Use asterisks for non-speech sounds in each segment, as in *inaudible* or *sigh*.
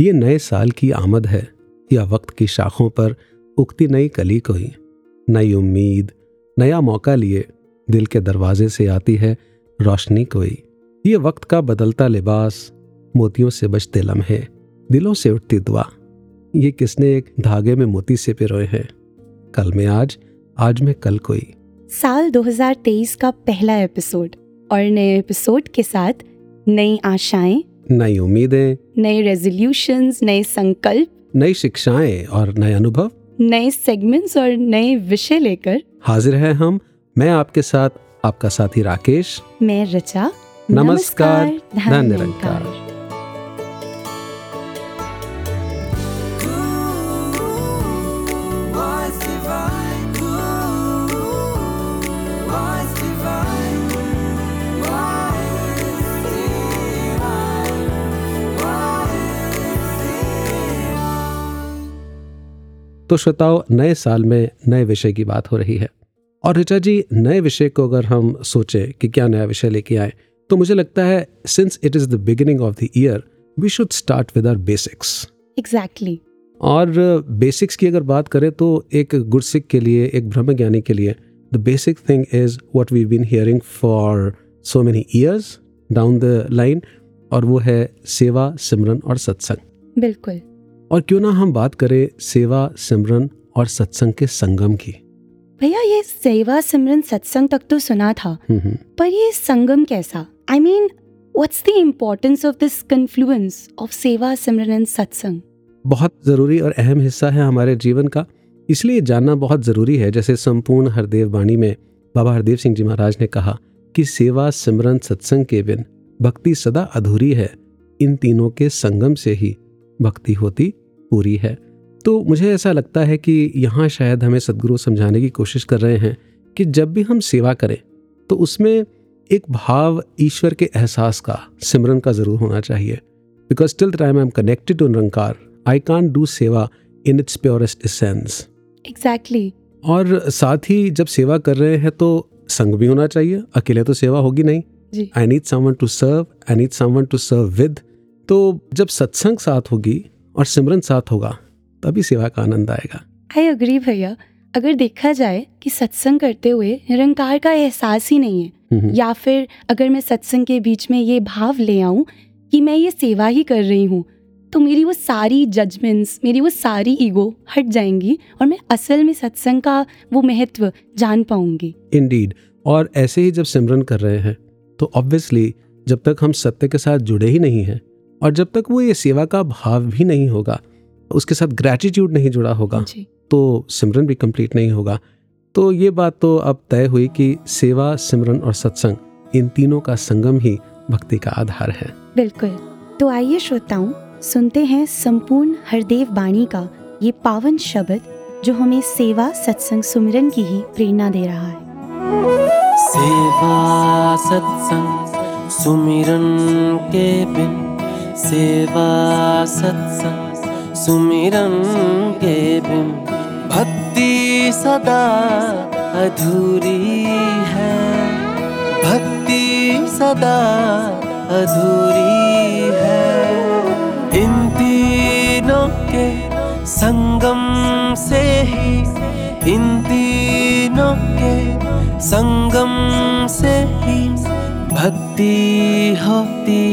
ये नए साल की आमद है। या वक्त की शाखों पर उगती नई कली कोई नई उम्मीद, नया मौका लिए दिल के दरवाजे से आती है रोशनी कोई ये वक्त का बदलता लिबास मोतियों से बचते लम्हे, दिलों से उठती दुआ। ये किसने एक धागे में मोती से पिरोए हैं? कल में आज आज में कल कोई साल 2023 का पहला एपिसोड और नए एपिसोड के साथ नई आशाएँ नई उम्मीदें नए रेजोल्यूशन नए संकल्प नई शिक्षाएँ और नए अनुभव। नए सेगमेंट्स और नए विषय लेकर। हाजिर है हम। मैं आपके साथ आपका साथी राकेश। मैं रचा। नमस्कार, धन निरंकार। तो श्रोताओं नए साल में नए विषय की बात हो रही है। और ऋचा जी नए विषय को अगर हम सोचें कि क्या नया विषय लेके आए तो मुझे लगता है since it is the beginning of the year we should start with our basics exactly और बेसिक्स की अगर बात करें तो एक गुरसिक के लिए एक ब्रह्मज्ञानी के लिए the basic thing is what we been hearing for so many years down the line और वो है सेवा सिमरन और सत्संग। बिल्कुल। और क्यों ना हम बात करें सेवा सिमरन और सत्संग के संगम की। भैया ये सेवा सिमरन सत्संग तक तो सुना था हम्म, हम्म। पर ये संगम कैसा? I mean what's the importance of this confluence of seva simran and सत्संग? बहुत ज़रूरी और अहम हिस्सा है हमारे जीवन का इसलिए जानना बहुत ज़रूरी है। जैसे संपूर्ण हरदेव वाणी में बाबा हरदेव सिंह जी महाराज ने कहा कि सेवा सिमरन सत्संग के बिन भक्ति सदा अधूरी है। इन तीनों के संगम से ही भक्ति होती पूरी है। तो मुझे ऐसा लगता है कि यहाँ शायद हमें सदगुरु समझाने की कोशिश कर रहे हैं कि जब भी हम सेवा करें तो उसमें एक भाव ईश्वर के एहसास का सिमरन का ज़रूर होना चाहिए। Because till time I am connected to Nirankar I can do seva in its purest sense exactly और साथ ही जब सेवा कर रहे हैं तो संग भी होना चाहिए। अकेले तो सेवा होगी नहीं। I need someone to serve I need someone to serve with तो जब सत्संग साथ होगी और सिमरन साथ होगा तभी सेवा का आनंद आएगा। आई अग्री भैया। अगर देखा जाए कि सत्संग करते हुए निरंकार का एहसास ही नहीं है या फिर अगर मैं सत्संग के बीच में ये भाव ले आऊँ कि मैं ये सेवा ही कर रही हूँ तो मेरी वो सारी जजमेंट्स मेरी वो सारी ईगो हट जाएँगी और मैं असल में सत्संग का वो महत्व जान पाऊँगी। इंडीड और ऐसे ही जब सिमरन कर रहे हैं तो ऑब्वियसली जब तक हम सत्य के साथ जुड़े ही नहीं हैं और जब तक वो ये सेवा का भाव भी नहीं होगा उसके साथ ग्रैटिट्यूड नहीं जुड़ा होगा तो सिमरन भी कंप्लीट नहीं होगा। तो ये बात तो अब तय हुई कि सेवा सिमरन और सत्संग इन तीनों का संगम ही भक्ति का आधार है। बिल्कुल। तो आइए श्रोताओं सुनते हैं संपूर्ण हरदेव बाणी का ये पावन शब्द जो हमें सेवा सत्संग सुमिरन की ही प्रेरणा दे रहा है। सेवा सत्संग सुमिरन के बिन सेवा सत्संग सुमिरन के बिन भक्ति सदा अधूरी है। भक्ति सदा अधूरी है। इन तीनों के संगम से ही, इन तीनों के संगम से ही भक्ति होती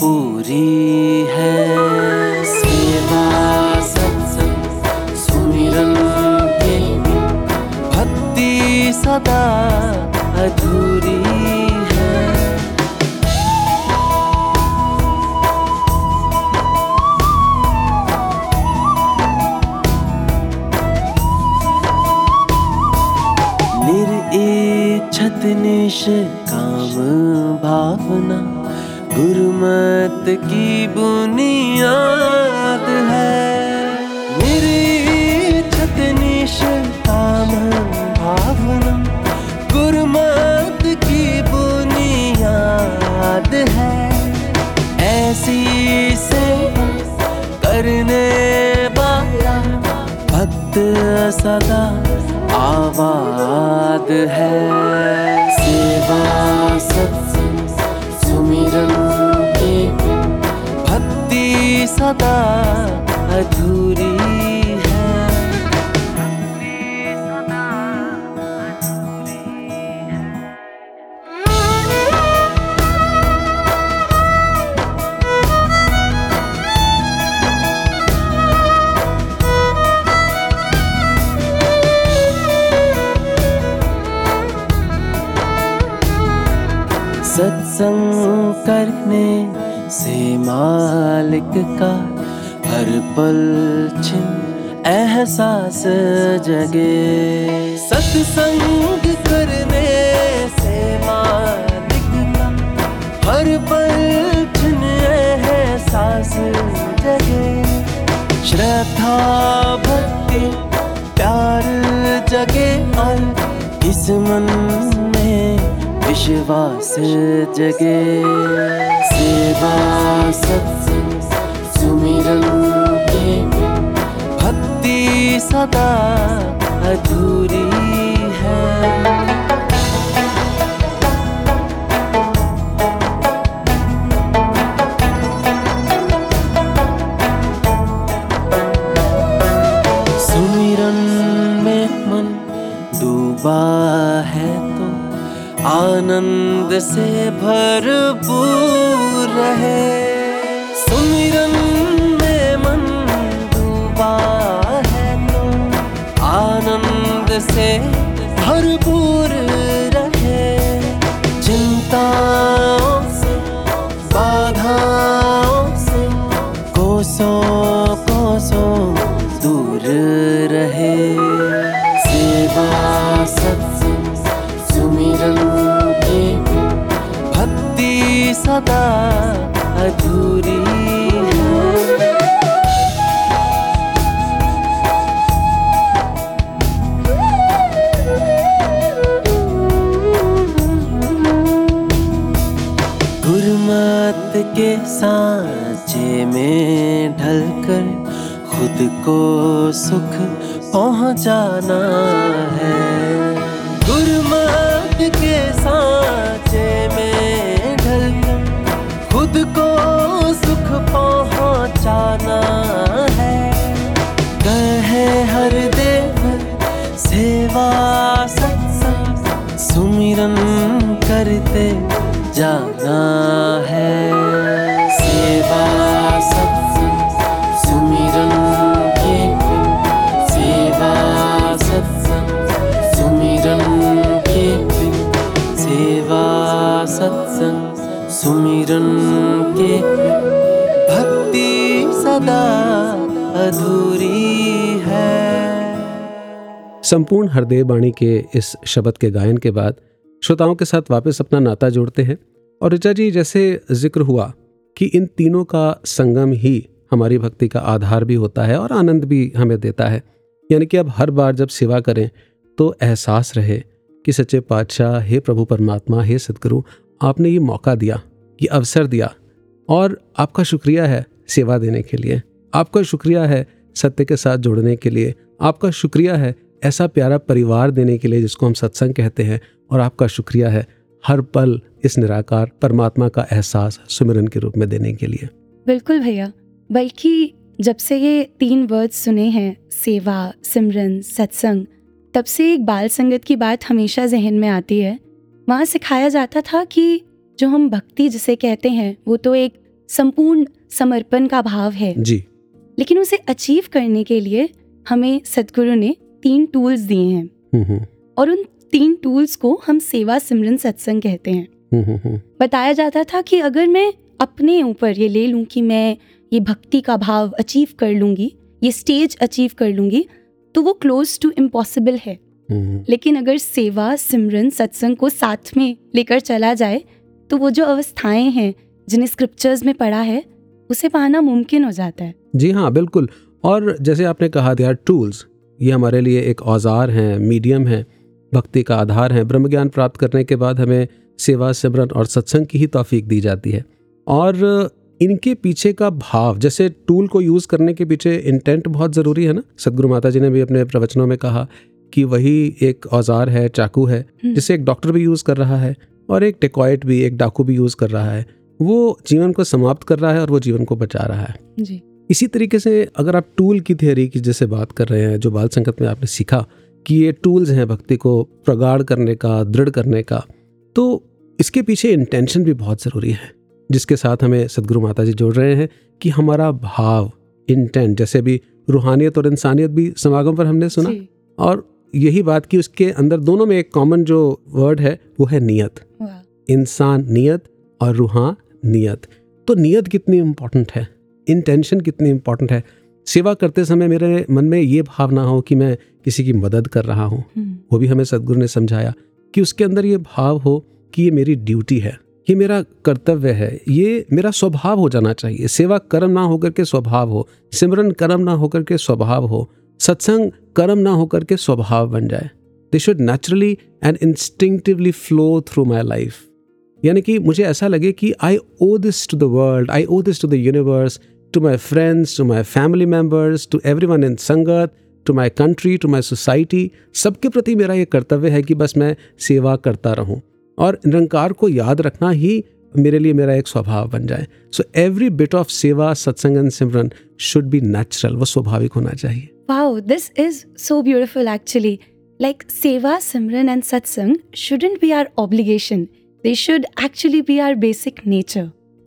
पूरी है। सेवा सत्संग सुमिरन भक्ति सदा अधूरी है। निरिच्छत निष्काम भावना गुरुमत की बुनियाद है। निरिच्छत निष्काम भावना गुरुमत की बुनियाद है। ऐसी सेवा करने वाला भक्त सदा आबाद है। करते जाना है। सेवा सत्संग, सुमिरन के सेवा सत्संग, सुमिरन के सेवा सत्संग, सुमिरन के भक्ति सदा अधूरी है। संपूर्ण हरदेव बाणी के इस शब्द के गायन के बाद श्रोताओं के साथ वापस अपना नाता जोड़ते हैं। और ऋचा जी, जैसे ज़िक्र हुआ कि इन तीनों का संगम ही हमारी भक्ति का आधार भी होता है और आनंद भी हमें देता है। यानी कि अब हर बार जब सेवा करें तो एहसास रहे कि सच्चे पातशाह, हे प्रभु परमात्मा, हे सदगुरु, आपने ये मौका दिया, ये अवसर दिया और आपका शुक्रिया है सेवा देने के लिए। आपका शुक्रिया है सत्य के साथ जुड़ने के लिए। आपका शुक्रिया है ऐसा प्यारा परिवार देने के लिए जिसको हम सत्संग कहते हैं। और आपका शुक्रिया है हर पल इस निराकार परमात्मा का एहसास सुमिरन के रूप में देने के लिए। बिल्कुल भैया बल्कि जब से ये तीन वर्ड सुने हैं सेवा सिमरन सत्संग तब से एक बाल संगत की बात हमेशा जहन में आती है। वहाँ सिखाया जाता था कि जो हम भक्ति जिसे कहते हैं वो तो एक संपूर्ण समर्पण का भाव है। जी। लेकिन उसे अचीव करने के लिए हमें सदगुरु ने तीन टूल्स दिए हैं। हम्म हम्म। और उन तीन टूल्स को हम सेवा सिमरन सत्संग कहते हैं। हम्म हम्म हम्म। बताया जाता था कि अगर मैं अपने ऊपर ये ले लूँ कि मैं ये भक्ति का भाव अचीव कर लूँगी ये स्टेज अचीव कर लूँगी तो वो क्लोज टू इम्पॉसिबल है। लेकिन अगर सेवा सिमरन सत्संग को साथ में लेकर चला जाए तो वो जो अवस्थाएँ हैं जिन्हें स्क्रिप्चर्स में पढ़ा है उसे पाना मुमकिन हो जाता है। जी हाँ बिल्कुल। और जैसे आपने कहा दिया टूल्स ये हमारे लिए एक औज़ार हैं मीडियम है। भक्ति का आधार है। ब्रह्म ज्ञान प्राप्त करने के बाद हमें सेवा सिमरन और सत्संग की ही तौफीक दी जाती है। और इनके पीछे का भाव जैसे टूल को यूज़ करने के पीछे इंटेंट बहुत ज़रूरी है ना? सदगुरु माता जी ने भी अपने प्रवचनों में कहा कि वही एक औज़ार है चाकू है हम्म। जिसे एक डॉक्टर भी यूज़ कर रहा है और एक टेकॉइट भी एक डाकू भी यूज़ कर रहा है। वो जीवन को समाप्त कर रहा है और वो जीवन को बचा रहा है। जी। इसी तरीके से अगर आप टूल की थियोरी की जैसे बात कर रहे हैं जो बाल संगत में आपने सीखा कि ये टूल्स हैं भक्ति को प्रगाढ़ करने का दृढ़ करने का। तो इसके पीछे इंटेंशन भी बहुत ज़रूरी है जिसके साथ हमें सदगुरु माता जी जोड़ रहे हैं कि हमारा भाव इंटेंट जैसे भी रूहानियत और इंसानियत भी समागम पर हमने सुना। और यही बात कि उसके अंदर दोनों में एक कॉमन जो वर्ड है वो है नियत। इंसान नियत और रूहान नियत तो नियत कितनी इम्पोर्टेंट है? इंटेंशन कितनी इम्पोर्टेंट है? सेवा करते समय मेरे मन में ये भावना हो कि मैं किसी की मदद कर रहा हूँ। हम्म, वो भी हमें सदगुरु ने समझाया कि उसके अंदर ये भाव हो कि ये मेरी ड्यूटी है ये मेरा कर्तव्य है ये मेरा स्वभाव हो जाना चाहिए। सेवा कर्म ना होकर के स्वभाव हो सिमरन कर्म ना होकर के स्वभाव हो सत्संग कर्म ना होकर के स्वभाव बन जाए। They should naturally and instinctively flow through my life यानी कि मुझे ऐसा लगे कि I owe this to the world I owe this to the universe my friends to my family members to every one in sangat to my country to my society सबके प्रति मेरा ये कर्तव्य है कि बस मैं सेवा करता रहूँ और निरंकार को याद रखना ही मेरे लिए मेरा एक स्वभाव बन जाए so every bit of seva satsang and simran should be natural वो स्वाभाविक होना चाहिए Wow, this is so beautiful actually. Like Seva, Simran, and Satsang shouldn't be our obligation. They should actually be our basic nature.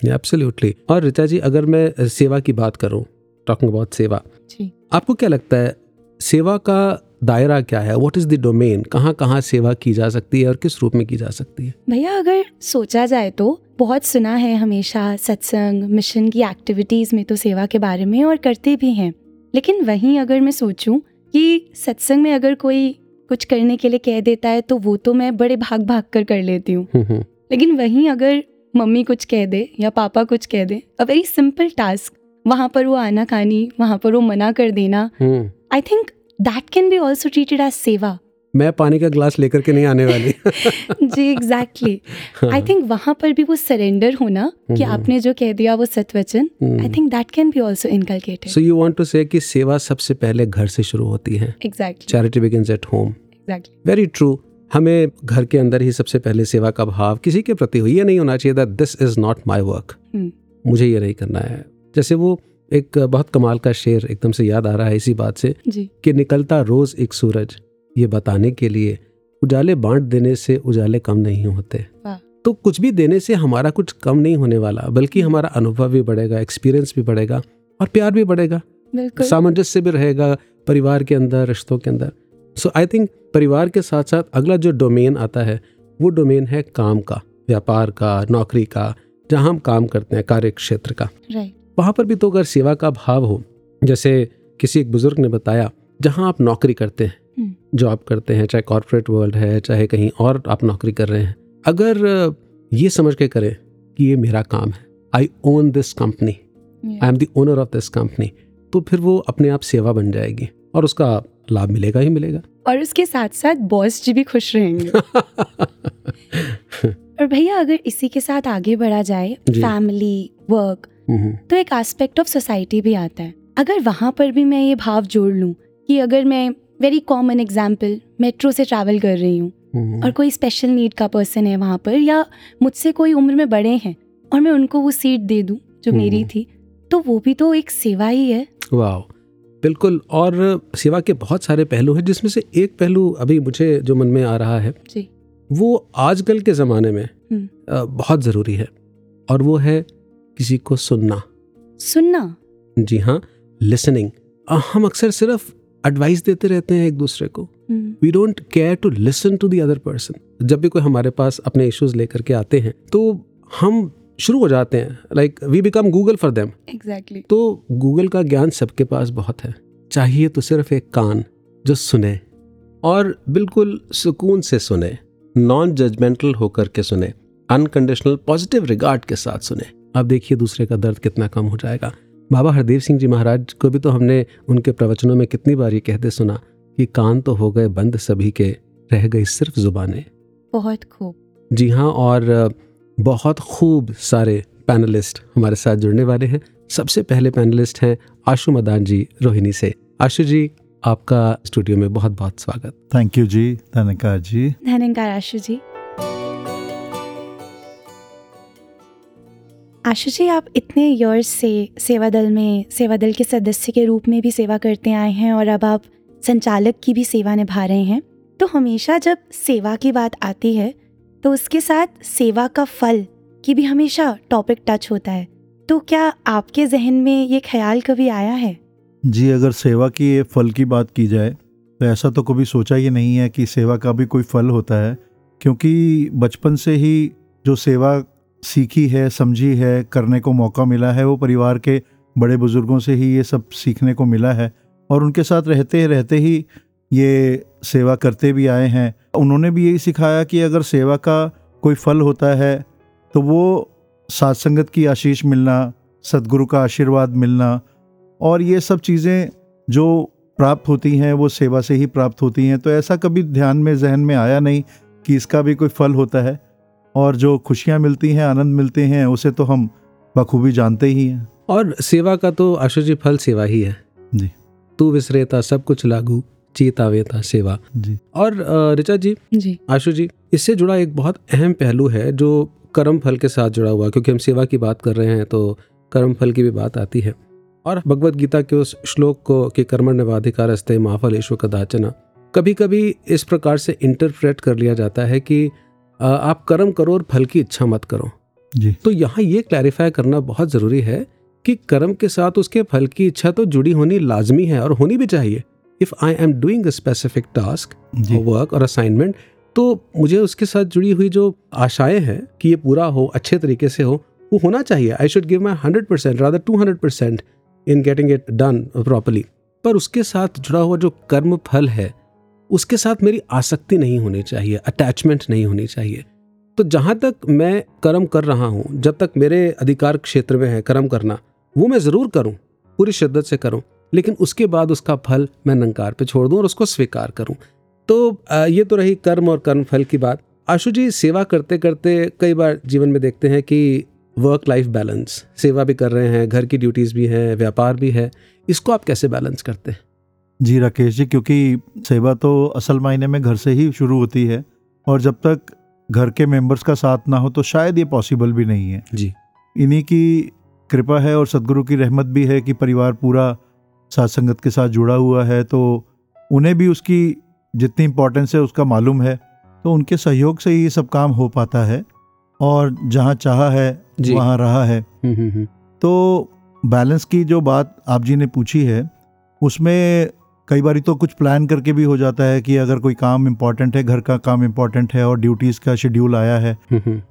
Absolutely और ऋचा जी अगर मैं सेवा की बात करूँ टॉकिंग अबाउट सेवा जी। आपको क्या लगता है सेवा का दायरा क्या है? व्हाट इज़ द डोमेन कहाँ कहाँ सेवा की जा सकती है और किस रूप में की जा सकती है? भैया अगर सोचा जाए तो बहुत सुना है हमेशा सत्संग मिशन की एक्टिविटीज़ में तो सेवा के बारे में और करते भी हैं। लेकिन वहीं अगर मैं सोचूं कि सत्संग में अगर कोई कुछ करने के लिए कह देता है तो वो तो मैं बड़े भाग भाग कर कर लेती हूँ। हम्म, हम्म, लेकिन वहीं अगर मम्मी कुछ कह दे या पापा कुछ कह दे अ वेरी सिंपल टास्क वहाँ पर वो आना खानी वहाँ पर वो मना कर देना। I think that can be also treated as seva मैं पानी का ग्लास लेकर के नहीं आने वाली। *laughs* जी एग्जैक्टली आई थिंक वहाँ पर भी वो सरेंडर होना कि हम्म। आपने जो कह दिया वो सत्वचन I think that can be also inculcated so you want to say कि सेवा सबसे पहले घर से शुरू होती है। Exactly charity begins at home exactly very true हमें घर के अंदर ही सबसे पहले सेवा का भाव किसी के प्रति हो ये नहीं होना चाहिए that this is not my work. मुझे ये नहीं करना है। जैसे वो एक बहुत कमाल का शेर एकदम से याद आ रहा है इसी बात से जी। कि निकलता रोज एक सूरज ये बताने के लिए उजाले बांट देने से उजाले कम नहीं होते। तो कुछ भी देने से हमारा कुछ कम नहीं होने वाला बल्कि हमारा अनुभव भी बढ़ेगा एक्सपीरियंस भी बढ़ेगा और प्यार भी बढ़ेगा। सामंजस्य भी रहेगा परिवार के अंदर रिश्तों के अंदर। सो आई थिंक परिवार के साथ साथ अगला जो डोमेन आता है वो डोमेन है काम का व्यापार का नौकरी का जहाँ हम काम करते हैं कार्य क्षेत्र का। राइट वहाँ पर भी तो अगर सेवा का भाव हो जैसे किसी एक बुज़ुर्ग ने बताया जहाँ आप नौकरी करते हैं हम्म। जॉब करते हैं चाहे कॉरपोरेट वर्ल्ड है चाहे कहीं और आप नौकरी कर रहे हैं अगर ये समझ के करें कि ये मेरा काम है I own this company I am the owner of this company तो फिर वो अपने आप सेवा बन जाएगी और उसका लाभ मिलेगा ही मिलेगा। और उसके साथ साथ बॉस जी भी खुश रहेंगे। *laughs* और भैया अगर इसी के साथ आगे बढ़ा जाए फैमिली वर्क हम्म, तो एक एस्पेक्ट ऑफ़ सोसाइटी भी आता है। अगर वहाँ पर भी मैं ये भाव जोड़ लूँ कि अगर मैं वेरी कॉमन एग्ज़ाम्पल मेट्रो से ट्रैवल कर रही हूँ हम्म, और कोई स्पेशल नीड का पर्सन है वहाँ पर या मुझसे कोई उम्र में बड़े हैं और मैं उनको वो सीट दे दूँ जो मेरी हम्म। थी तो वो भी तो एक सेवा ही है। वाह बिल्कुल और सेवा के बहुत सारे पहलू हैं जिसमें से एक पहलू अभी मुझे जो मन में आ रहा है जी। वो आजकल के ज़माने में हम्म। बहुत ज़रूरी है और वो है किसी को सुनना। सुनना? जी हाँ लिसनिंग हम अक्सर सिर्फ़ एडवाइस देते रहते हैं एक दूसरे को। We don't care to listen to the other person जब भी कोई हमारे पास अपने इश्यूज़ लेकर के आते हैं तो हम शुरू हो जाते हैं। Like we become Google for them exactly तो गूगल का ज्ञान सबके पास बहुत है। चाहिए तो सिर्फ़ एक कान जो सुने और बिल्कुल सुकून से सुने नॉन जजमेंटल होकर के सुने अनकंडीशनल पॉजिटिव रिगार्ड के साथ सुने। अब देखिए दूसरे का दर्द कितना कम हो जाएगा। बाबा हरदेव सिंह जी महाराज को भी तो हमने उनके प्रवचनों में कितनी बार ये कहते सुना कि कान तो हो गए बंद सभी के रह गई सिर्फ़ जुबानें। बहुत खूब। जी हाँ और बहुत खूब सारे पैनलिस्ट हमारे साथ जुड़ने वाले हैं। सबसे पहले पैनलिस्ट हैं आशु मदान जी रोहिणी से। आशु जी आपका स्टूडियो में बहुत बहुत स्वागत। Thank you ji Dhankar ji. धन्यकार Ashu ji. Ashu ji आप इतने ईयर्स से सेवा दल में सेवा दल के सदस्य के रूप में भी सेवा करते आए हैं और अब आप संचालक की भी सेवा निभा रहे हैं। तो हमेशा जब सेवा की बात आती है तो उसके साथ सेवा का फल की भी हमेशा टॉपिक टच होता है। तो क्या आपके जहन में ये ख्याल कभी आया है? जी, अगर सेवा की, फल की बात की जाए तो ऐसा तो कभी सोचा ही नहीं है कि सेवा का भी कोई फल होता है। क्योंकि बचपन से ही जो सेवा सीखी है, समझी है, करने को मौका मिला है, वो परिवार के बड़े बुज़ुर्गों से ही ये सब सीखने को मिला है। और उनके साथ रहते रहते ही ये सेवा करते भी आए हैं। उन्होंने भी यही सिखाया कि अगर सेवा का कोई फल होता है तो वो सात संगत की आशीष मिलना सदगुरु का आशीर्वाद मिलना और ये सब चीज़ें जो प्राप्त होती हैं वो सेवा से ही प्राप्त होती हैं। तो ऐसा कभी ध्यान में जहन में आया नहीं कि इसका भी कोई फल होता है और जो खुशियाँ मिलती हैं आनंद मिलते हैं उसे तो हम बखूबी जानते ही हैं। और सेवा का तो आशु जी फल सेवा ही है। जी। तू विसरेता सब कुछ लागू। चीतावेता सेवा। जी। और ऋचा जी जी। आशु जी इससे जुड़ा एक बहुत अहम पहलू है जो कर्म फल के साथ जुड़ा हुआ क्योंकि हम सेवा की बात कर रहे हैं तो कर्म फल की भी बात आती है। और भगवत गीता के उस श्लोक को कि कर्मण निवाधिकार अस्ते माफल ईश्वर कदाचना कभी कभी इस प्रकार से इंटरप्रेट कर लिया जाता है कि आप कर्म करो और फल की इच्छा मत करो। जी। तो यहाँ ये क्लैरिफाई करना बहुत ज़रूरी है कि कर्म के साथ उसके फल की इच्छा तो जुड़ी होनी लाजमी है और होनी भी चाहिए। If I am doing a specific task work और असाइनमेंट तो मुझे उसके साथ जुड़ी हुई जो आशाएँ हैं कि ये पूरा हो अच्छे तरीके से हो वो होना चाहिए। I should give my hundred percent rather two hundred percent in getting it done properly पर उसके साथ जुड़ा हुआ जो कर्म फल है उसके साथ मेरी आसक्ति नहीं होनी चाहिए अटैचमेंट नहीं होनी चाहिए। तो जहाँ तक मैं कर्म कर रहा हूँ जब तक मेरे अधिकार क्षेत्र में है कर्म करना वो मैं ज़रूर करूँ पूरी शिद्दत से करूँ। लेकिन उसके बाद उसका फल मैं नंकार पे छोड़ दूँ और उसको स्वीकार करूँ। तो ये तो रही कर्म और कर्म फल की बात। आशु जी सेवा करते करते कई बार जीवन में देखते हैं कि वर्क लाइफ बैलेंस सेवा भी कर रहे हैं घर की ड्यूटीज़ भी हैं व्यापार भी है। इसको आप कैसे बैलेंस करते हैं? जी राकेश जी क्योंकि सेवा तो असल मायने में घर से ही शुरू होती है और जब तक घर के मेंबर्स का साथ ना हो तो शायद ये पॉसिबल भी नहीं है। जी। इन्हीं की कृपा है और सदगुरु की रहमत भी है कि परिवार पूरा साथ संगत के साथ जुड़ा हुआ है तो उन्हें भी उसकी जितनी इम्पोर्टेंस है उसका मालूम है तो उनके सहयोग से ही ये सब काम हो पाता है और जहाँ चाह है वहाँ रहा है। हम्म हम्म हम्म। तो बैलेंस की जो बात आप जी ने पूछी है उसमें कई बार तो कुछ प्लान करके भी हो जाता है कि अगर कोई काम इम्पोर्टेंट है घर का काम इम्पोर्टेंट है और ड्यूटीज़ का शेड्यूल आया है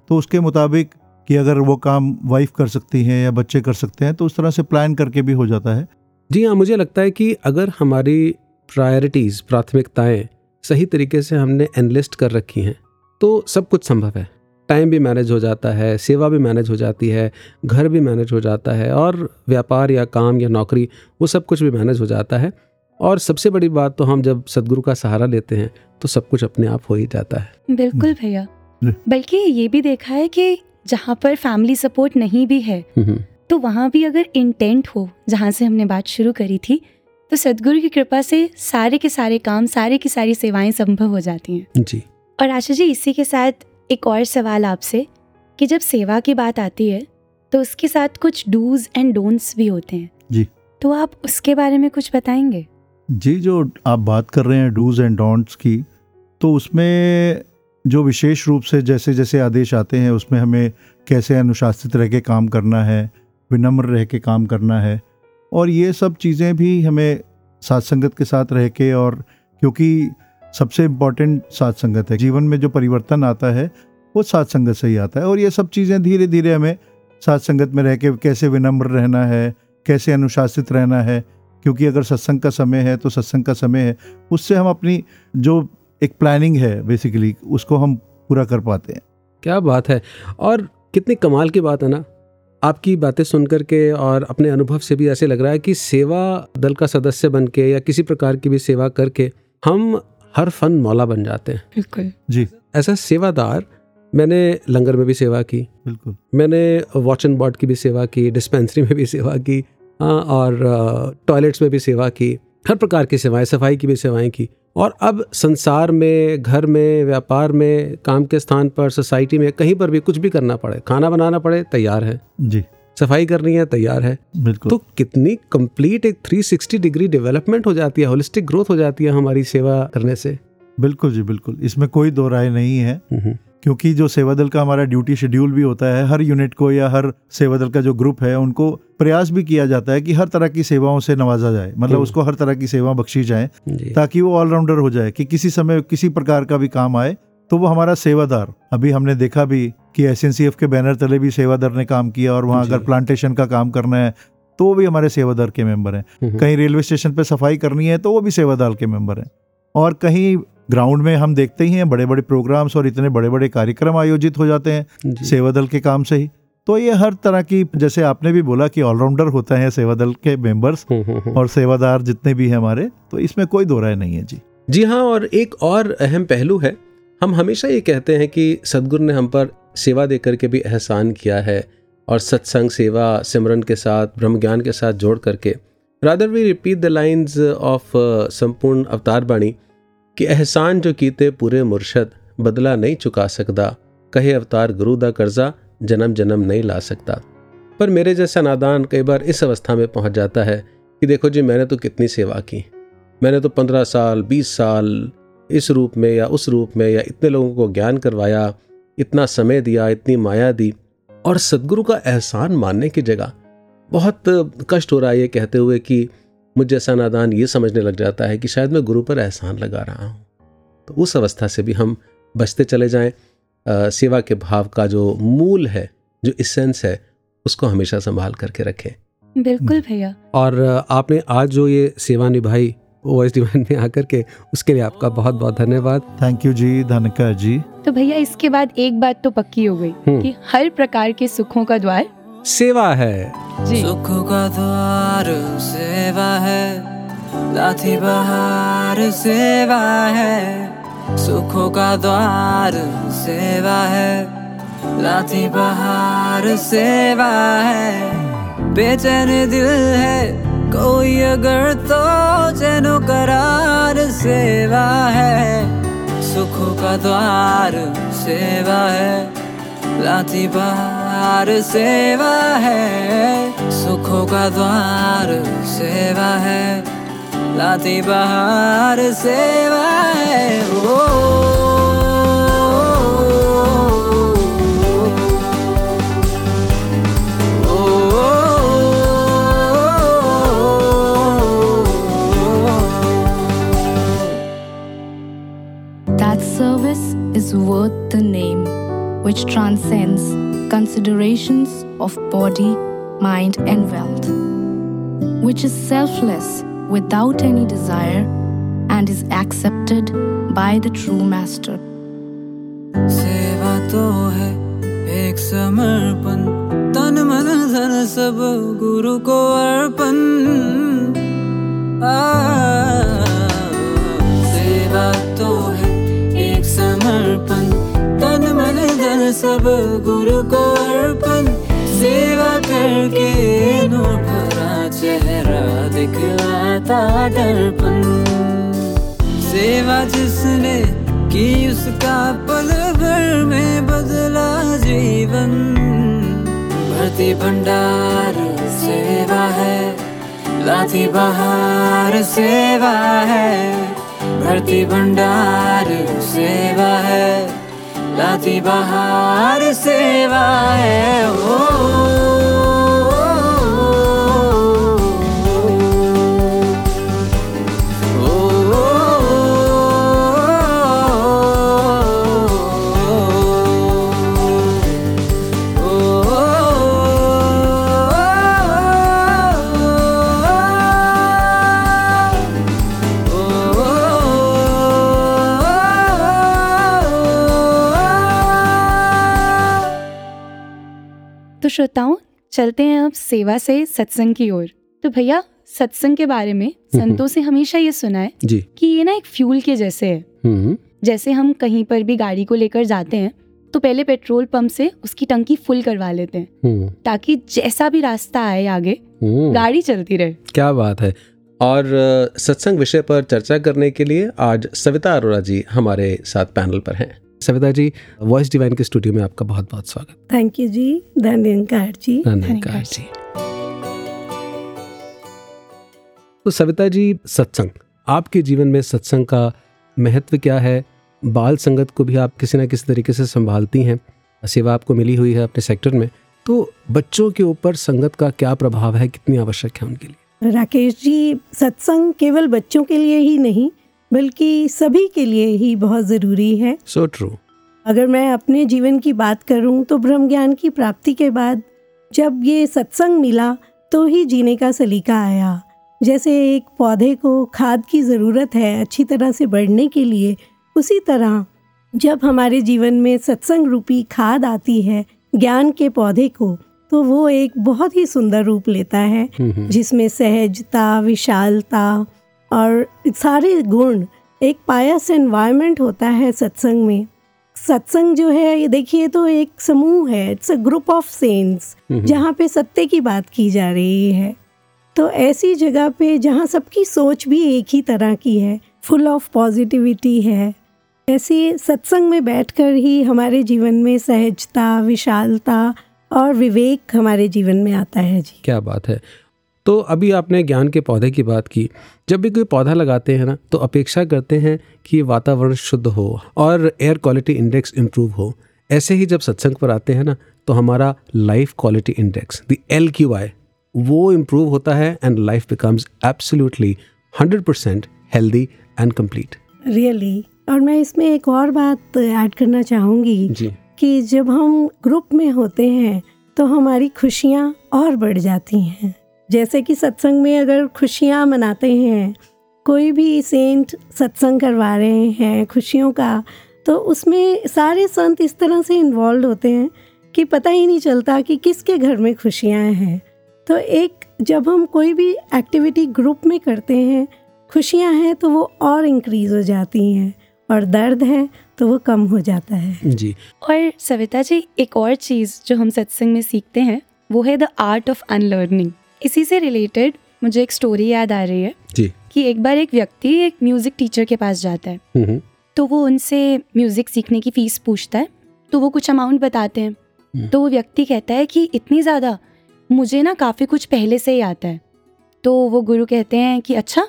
तो उसके मुताबिक कि अगर वो काम वाइफ कर सकती हैं या बच्चे कर सकते हैं तो उस तरह से प्लान करके भी हो जाता है। जी हाँ मुझे लगता है कि अगर हमारी प्रायोरिटीज़ प्राथमिकताएँ सही तरीके से हमने एनलिस्ट कर रखी हैं तो सब कुछ संभव है। टाइम भी मैनेज हो जाता है सेवा भी मैनेज हो जाती है घर भी मैनेज हो जाता है और व्यापार या काम या नौकरी वो सब कुछ भी मैनेज हो जाता है। और सबसे बड़ी बात तो हम जब सदगुरु का सहारा लेते हैं तो सब कुछ अपने आप हो ही जाता है। बिल्कुल भैया। बल्कि ये भी देखा है कि जहाँ पर फैमिली सपोर्ट नहीं भी है हम्म, हम्म, तो वहाँ भी अगर इंटेंट हो जहाँ से हमने बात शुरू करी थी तो सदगुरु की कृपा से सारे के सारे काम सारे की सारी सेवाएँ संभव हो जाती हैं। जी। और आशा जी इसी के साथ एक और सवाल आपसे कि जब सेवा की बात आती है तो उसके साथ कुछ डूज एंड डोंट्स भी होते हैं। जी। तो आप उसके बारे में कुछ बताएँगे? जी जो आप बात कर रहे हैं डूज एंड डोंट्स की तो उसमें जो विशेष रूप से जैसे जैसे आदेश आते हैं उसमें हमें कैसे अनुशासित रह के काम करना है विनम्र रह के काम करना है। और ये सब चीज़ें भी हमें साथ संगत के साथ रह के और क्योंकि सबसे इंपॉर्टेंट साथ संगत है। जीवन में जो परिवर्तन आता है, वो साथ संगत से ही आता है। और ये सब चीज़ें धीरे धीरे हमें साथ संगत में रह के कैसे विनम्र रहना है, कैसे अनुशासित रहना है, क्योंकि अगर सत्संग का समय है तो सत्संग का समय है। उससे हम अपनी जो एक प्लानिंग है बेसिकली उसको हम पूरा कर पाते हैं। क्या बात है। और कितनी कमाल की बात है ना। आपकी बातें सुन करके और अपने अनुभव से भी ऐसे लग रहा है कि सेवा दल का सदस्य बन के या किसी प्रकार की भी सेवा करके हम हर फन मौला बन जाते हैं। बिल्कुल। जी। ऐसा सेवादार मैंने लंगर में भी सेवा की। बिल्कुल। मैंने वॉच एंड बोर्ड की भी सेवा की डिस्पेंसरी में भी सेवा की हाँ और टॉयलेट्स में भी सेवा की हर प्रकार की सेवाएँ सफ़ाई की भी सेवाएँ की। और अब संसार में घर में व्यापार में काम के स्थान पर सोसाइटी में कहीं पर भी कुछ भी करना पड़े खाना बनाना पड़े तैयार है। जी। सफ़ाई करनी है तैयार है। बिल्कुल। तो कितनी कंप्लीट एक 360 डिग्री डेवलपमेंट हो जाती है होलिस्टिक ग्रोथ हो जाती है हमारी सेवा करने से। बिल्कुल जी बिल्कुल। इसमें कोई दो राय नहीं है। हम्म, क्योंकि जो सेवा दल का हमारा ड्यूटी शेड्यूल भी होता है हर यूनिट को या हर सेवा दल का जो ग्रुप है उनको प्रयास भी किया जाता है कि हर तरह की सेवाओं से नवाजा जाए। मतलब हम्म। उसको हर तरह की सेवा बख्शी जाए ताकि वो ऑलराउंडर हो जाए कि किसी समय किसी प्रकार का भी काम आए तो वो हमारा सेवादार। अभी हमने देखा भी कि SNCF के बैनर तले भी सेवादार ने काम किया और वहाँ अगर प्लांटेशन का काम करना है तो वो भी हमारे सेवादार के मेंबर हैं। हम्म, कहीं रेलवे स्टेशन पे सफ़ाई करनी है तो वो भी सेवादार के मेंबर हैं। और कहीं ग्राउंड में हम देखते ही हैं बड़े बड़े प्रोग्राम्स और इतने बड़े बड़े कार्यक्रम आयोजित हो जाते हैं सेवा दल के काम से ही। तो ये हर तरह की जैसे आपने भी बोला कि ऑलराउंडर होते हैं सेवा दल के मेंबर्स हम्म, हम्म, हम्म। और सेवादार जितने भी हैं हमारे तो इसमें कोई दो राय नहीं है जी। जी हाँ और एक और अहम पहलू है। हम हमेशा ये कहते हैं कि सदगुरु ने हम पर सेवा देकर के भी एहसान किया है और सत्संग सेवा सिमरन के साथ ब्रह्म ज्ञान के साथ जोड़ करके। Rather we repeat the lines of Sampooran Avtar Bani कि एहसान जो कीते पूरे मुर्शद बदला नहीं चुका सकता कहे अवतार गुरु दा कर्जा जन्म जन्म नहीं ला सकता पर मेरे जैसा नादान कई बार इस अवस्था में पहुँच जाता है कि देखो जी, मैंने तो कितनी सेवा की। मैंने तो पंद्रह साल, बीस साल इस रूप में या उस रूप में या इतने लोगों को ज्ञान करवाया, इतना समय दिया, इतनी माया दी। और सदगुरु का एहसान मानने की जगह बहुत कष्ट हो रहा है ये कहते हुए कि मुझ जैसा नादान ये समझने लग जाता है कि शायद मैं गुरु पर एहसान लगा रहा हूँ। तो उस अवस्था से भी हम बचते चले जाएँ। सेवा के भाव का जो मूल है जो इसेंस है उसको हमेशा संभाल करके रखें। बिल्कुल भैया। और आपने आज जो ये सेवा निभाई वॉइस डिवाइन में आकर के उसके लिए आपका बहुत बहुत धन्यवाद। Thank you ji Dhankar ji. तो भैया इसके बाद एक बात तो पक्की हो गई हम्म। कि हर प्रकार के सुखों का द्वार सेवा है। सुख का द्वार सेवा है लाठी बहार सेवा है सुखों का द्वार सेवा है लाठी बहार सेवा है। बेचैन दिल है कोई अगर तो चैनो करार सेवा है। सुखों का द्वार सेवा है लाठी बहार सेवा है सुखों का द्वार सेवा है लाठी बहार सेवा है That service is worth the name, which transcends considerations of body, mind, and wealth, which is selfless without any desire and is accepted by the true Master. सेवा तो है एक समर्पण तन मन धन सब गुरु को अर्पण आ, सेवा तो है एक समर्पण तन सब गुरु को अर्पण, सेवा करके नूर भरा चेहरा दिखलाता दर्पण। सेवा जिसने की उसका पल भर में बदला जीवन। भरती भंडार सेवा है, लाठी बहार सेवा है। भरती भंडार सेवा है। लाठी बहार सेवा है ओ। तो श्रोताओं चलते हैं अब सेवा से सत्संग की ओर। तो भैया सत्संग के बारे में संतों से हमेशा ये सुना है जी। कि ये ना एक फ्यूल के जैसे है। हम्म जैसे हम कहीं पर भी गाड़ी को लेकर जाते हैं तो पहले पेट्रोल पंप से उसकी टंकी फुल करवा लेते हैं। हम्म ताकि जैसा भी रास्ता आए आगे हम्म, गाड़ी चलती रहे। क्या बात है। और सत्संग विषय पर चर्चा करने के लिए आज सविता अरोरा जी हमारे साथ पैनल पर हैं। सविता जी वॉइस डिवाइन के स्टूडियो में आपका बहुत बहुत स्वागत। थैंक यू जी धन्यकार जी धन्यवाद जी। तो सविता जी सत्संग। आपके जीवन में सत्संग का महत्व क्या है? बाल संगत को भी आप किसी ना किसी तरीके से संभालती हैं। सेवा आपको मिली हुई है अपने सेक्टर में। तो बच्चों के ऊपर संगत का क्या प्रभाव है? कितनी आवश्यक है उनके लिए? राकेश जी सत्संग केवल बच्चों के लिए ही नहीं बल्कि सभी के लिए ही बहुत ज़रूरी है। सो ट्रू अगर मैं अपने जीवन की बात करूँ तो ब्रह्म ज्ञान की प्राप्ति के बाद जब ये सत्संग मिला तो ही जीने का सलीका आया। जैसे एक पौधे को खाद की ज़रूरत है अच्छी तरह से बढ़ने के लिए उसी तरह जब हमारे जीवन में सत्संग रूपी खाद आती है ज्ञान के पौधे को तो वो एक बहुत ही सुंदर रूप लेता है जिसमें सहजता विशालता और सारे गुण एक पायस एनवायरनमेंट होता है सत्संग में। सत्संग जो है ये देखिए तो एक समूह है it's a group of saints जहाँ पे सत्य की बात की जा रही है। तो ऐसी जगह पे जहाँ सबकी सोच भी एक ही तरह की है फुल ऑफ़ पॉजिटिविटी है। ऐसे सत्संग में बैठकर ही हमारे जीवन में सहजता विशालता और विवेक हमारे जीवन में आता है जी। क्या बात है। तो अभी आपने ज्ञान के पौधे की बात की। जब भी कोई पौधा लगाते हैं ना तो अपेक्षा करते हैं कि ये वातावरण शुद्ध हो और एयर क्वालिटी इंडेक्स इम्प्रूव हो। ऐसे ही जब सत्संग पर आते हैं ना तो हमारा life quality index the L Q I वो इम्प्रूव होता है and life becomes absolutely hundred percent healthy and complete really और मैं इसमें एक और बात ऐड करना चाहूँगी जी। कि जब हम ग्रुप में होते हैं तो हमारी खुशियाँ और बढ़ जाती हैं। जैसे कि सत्संग में अगर खुशियाँ मनाते हैं कोई भी सेंट सत्संग करवा रहे हैं खुशियों का तो उसमें सारे संत इस तरह से इन्वॉल्व होते हैं कि पता ही नहीं चलता कि किसके घर में खुशियाँ हैं। तो एक जब हम कोई भी एक्टिविटी ग्रुप में करते हैं खुशियाँ हैं तो वो और इंक्रीज हो जाती हैं और दर्द है तो वो कम हो जाता है। जी। और सविता जी एक और चीज़ जो हम सत्संग में सीखते हैं वो है द आर्ट ऑफ़ अनलर्निंग इसी से रिलेटेड मुझे एक स्टोरी याद आ रही है जी। कि एक बार एक व्यक्ति एक म्यूज़िक टीचर के पास जाता है। हम्म, हम्म, तो वो उनसे म्यूज़िक सीखने की फ़ीस पूछता है। तो वो कुछ अमाउंट बताते हैं। हम्म। तो वो व्यक्ति कहता है कि इतनी ज़्यादा मुझे ना काफ़ी कुछ पहले से ही आता है। तो वो गुरु कहते हैं कि अच्छा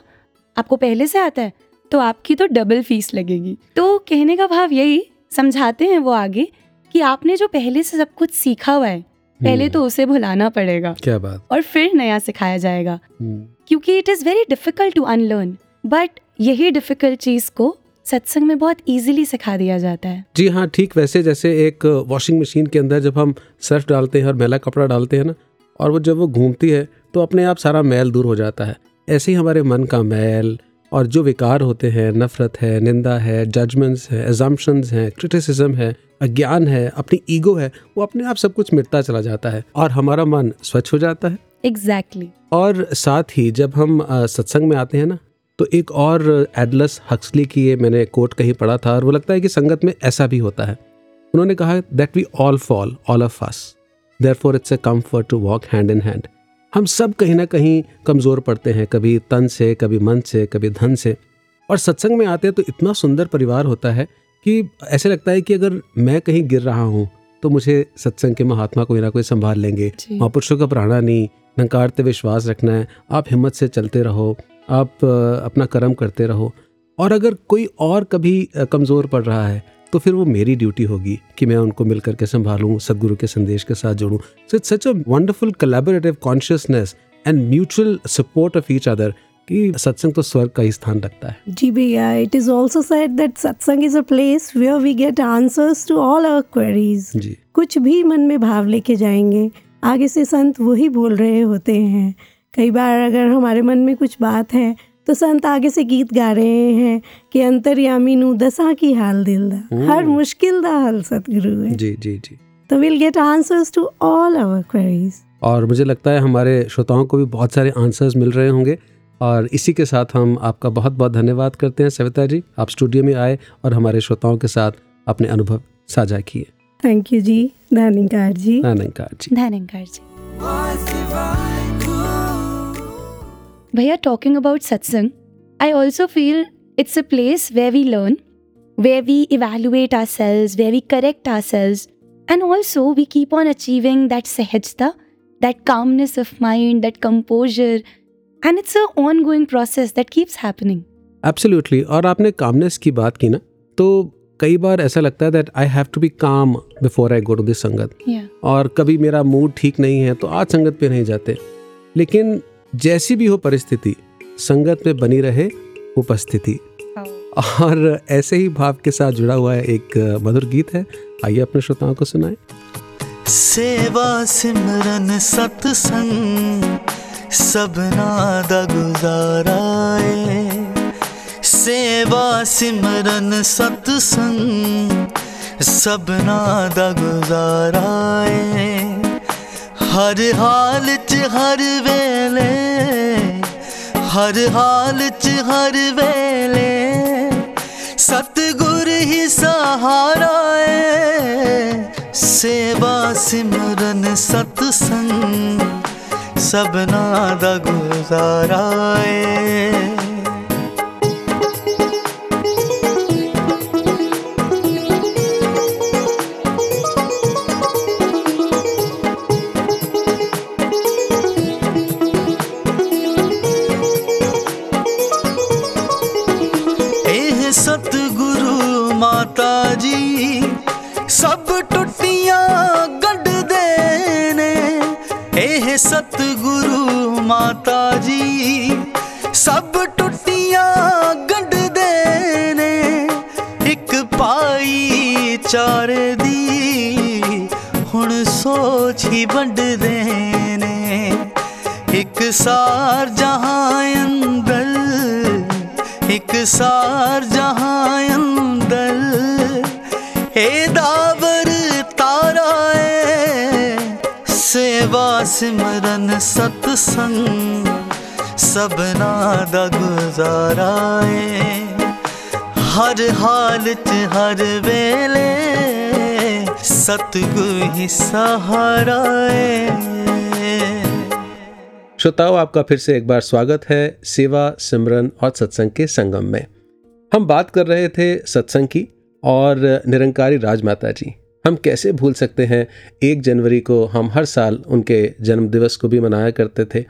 आपको पहले से आता है तो आपकी तो डबल फ़ीस लगेगी। तो कहने का भाव यही समझाते हैं वो आगे कि आपने जो पहले से सब कुछ सीखा हुआ है पहले तो उसे भुलाना पड़ेगा। क्या बात। और फिर नया सिखाया जाएगा। हम्म, क्योंकि it is very difficult to unlearn but यही डिफ़िकल्ट चीज़ को सत्संग में बहुत इजीली सिखा दिया जाता है। जी हाँ ठीक वैसे जैसे एक वॉशिंग मशीन के अंदर जब हम सर्फ डालते हैं और मैला कपड़ा डालते हैं ना और वो जब वो घूमती है तो अपने आप सारा मैल दूर हो जाता है। ऐसे ही हमारे मन का मैल और जो विकार होते हैं नफरत है निंदा है जजमेंट्स है एजम्पन्स हैं क्रिटिसिज्म है अज्ञान है अपनी ईगो है वो अपने आप सब कुछ मिटता चला जाता है और हमारा मन स्वच्छ हो जाता है। Exactly exactly. और साथ ही जब हम सत्संग में आते हैं ना तो एक और एडलस हक्सली की ये मैंने कोट कहीं पढ़ा था और वो लगता है कि संगत में ऐसा भी होता है। उन्होंने कहा that we all fall all of us therefore it's a comfort to walk hand in hand हम सब कहीं ना कहीं कमज़ोर पड़ते हैं कभी तन से कभी मन से कभी धन से। और सत्संग में आते हैं तो इतना सुंदर परिवार होता है कि ऐसे लगता है कि अगर मैं कहीं गिर रहा हूँ तो मुझे सत्संग के महात्मा कोई ना कोई संभाल लेंगे। महापुरुषों का प्राणा नहीं नंकारते विश्वास रखना है आप हिम्मत से चलते रहो आप अपना कर्म करते रहो। और अगर कोई और कभी कमज़ोर पड़ रहा है तो फिर वो मेरी ड्यूटी होगी कि मैं उनको मिल करके संभालूं सदगुरु के संदेश के साथ जोड़ूं। So it's such a wonderful collaborative consciousness and mutual support of each other कि सत्संग तो स्वर्ग का ही स्थान रखता है। जी भैया it is also said that satsang is a place where we get answers to all our queries जी। कुछ भी मन में भाव लेके जाएँगे आगे से संत वही बोल रहे होते हैं। कई बार अगर हमारे मन में कुछ बात है तो संत आगे से गीत गा रहे हैं कि अंतर्यामी नु दशा की हाल दिल दा। हर मुश्किल दा हल सतगुरु है। जी जी जी। तो will get answers to all our queries और मुझे लगता है हमारे श्रोताओं को भी बहुत सारे आंसर्स मिल रहे होंगे। और इसी के साथ हम आपका बहुत बहुत धन्यवाद करते हैं सविता जी। आप स्टूडियो में आए और हमारे श्रोताओं के साथ अपने अनुभव साझा किए। थैंक यू जी। धन्यकार जी। आनंदकार जी। धन्यकार जी. भैया talking about satsang I also feel it's a place way we learn way we evaluate ourselves way we correct ourselves and also we keep on achieving that सहजता that calmness of mind that composure and it's a ongoing process that keeps happening absolutely और आपने calmness की बात की ना तो कई बार ऐसा लगता है that I have to be calm before I go to this संगत और कभी मेरा मूड ठीक नहीं है तो आज संगत पे नहीं जाते। लेकिन जैसी भी हो परिस्थिति संगत में बनी रहे उपस्थिति। हाँ। और ऐसे ही भाव के साथ जुड़ा हुआ है एक मधुर गीत है। आइए अपने श्रोताओं को सुनाए। सेवा सिमरन सत्संग सब नाद गुजाराए। सेवा सिमरन सत्संग सब नाद गुजाराए। ਹਰ ਹਾਲ ਚ ਹਰ ਵੇਲੇ, ਹਰ ਹਾਲ ਚ ਹਰ ਵੇਲੇ ਸਤਿਗੁਰ ਹੀ ਸਹਾਰਾ ਏ, ਸੇਵਾ ਸਿਮਰਨ ਸਤਸੰਗ ਸਭਨਾ ਦਾ ਗੁਜ਼ਾਰਾ ਏ। ਸਤਿਗੁਰੂ ਮਾਤਾ ਜੀ, ਸਭ ਟੁੱਟੀਆਂ ਗੰਢਦੇ ਨੇ, ਇੱਕ ਪਾਈ ਚਾਰੇ ਦੀ, ਹੁਣ ਸੋਚ ਹੀ ਵੰਡਦੇ ਨੇ। ਇੱਕ ਸਾਰ ਜਹਾਂ ਅੰਦਰ, ਇੱਕ ਸਾਰ ਜਹਾਂ ਅੰਦਰ ਸੇਵਾ ਸਿਮਰਨ ਸਤਸੰਗ ਸਭਨਾ ਦਾ ਗੁਜ਼ਾਰਾ ਏ ਹਰ ਹਾਲ ਚ ਹਰ ਵੇਲੇ ਸਤਿਗੁਰ ਹੀ ਸਹਾਰਾ ਏ श्रोताओं आपका फिर से एक बार स्वागत है सेवा सिमरन और सत्संग के संगम में हम बात कर रहे थे सत्संग की और निरंकारी राजमाता जी हम कैसे भूल सकते हैं? एक जनवरी को हम हर साल उनके जन्मदिवस को भी मनाया करते थे।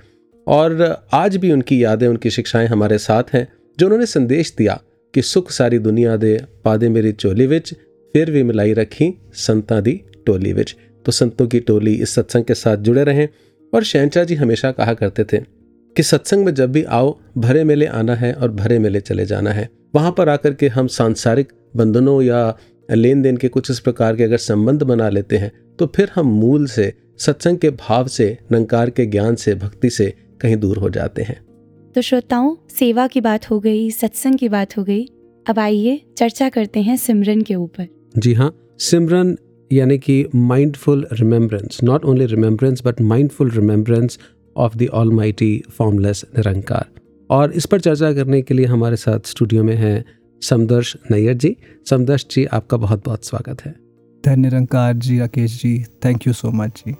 और आज भी उनकी यादें, उनकी शिक्षाएँ हमारे साथ हैं, जो उन्होंने संदेश दिया कि सुख सारी दुनिया दे, पादे मेरी चोली विच, फिर भी मिलाई रखी संतां दी टोली विच। तो संतों की टोली इस सत्संग के साथ जुड़े रहें। और शहनशाह जी हमेशा कहा करते थे कि सत्संग में जब भी आओ, भरे मेले आना है और भरे मेले चले जाना है। वहाँ पर आकर के हम सांसारिक बंधनों या लेन देन के कुछ इस प्रकार के अगर संबंध बना लेते हैं तो फिर हम मूल से सत्संग के भाव से नंकार के ज्ञान से भक्ति से कहीं दूर हो जाते हैं। तो श्रोताओं सेवा की बात हो गई सत्संग की बात हो गई अब आइए चर्चा करते हैं सिमरन के ऊपर। जी हाँ सिमरन यानी कि mindful remembrance not only remembrance but mindful remembrance of the almighty formless Nirankar. और इस पर चर्चा करने के लिए हमारे साथ स्टूडियो में हैं समदर्श नैयर जी समदर्श जी आपका बहुत बहुत स्वागत है। धन्य Nirankar ji Rakesh ji thank you so much ji.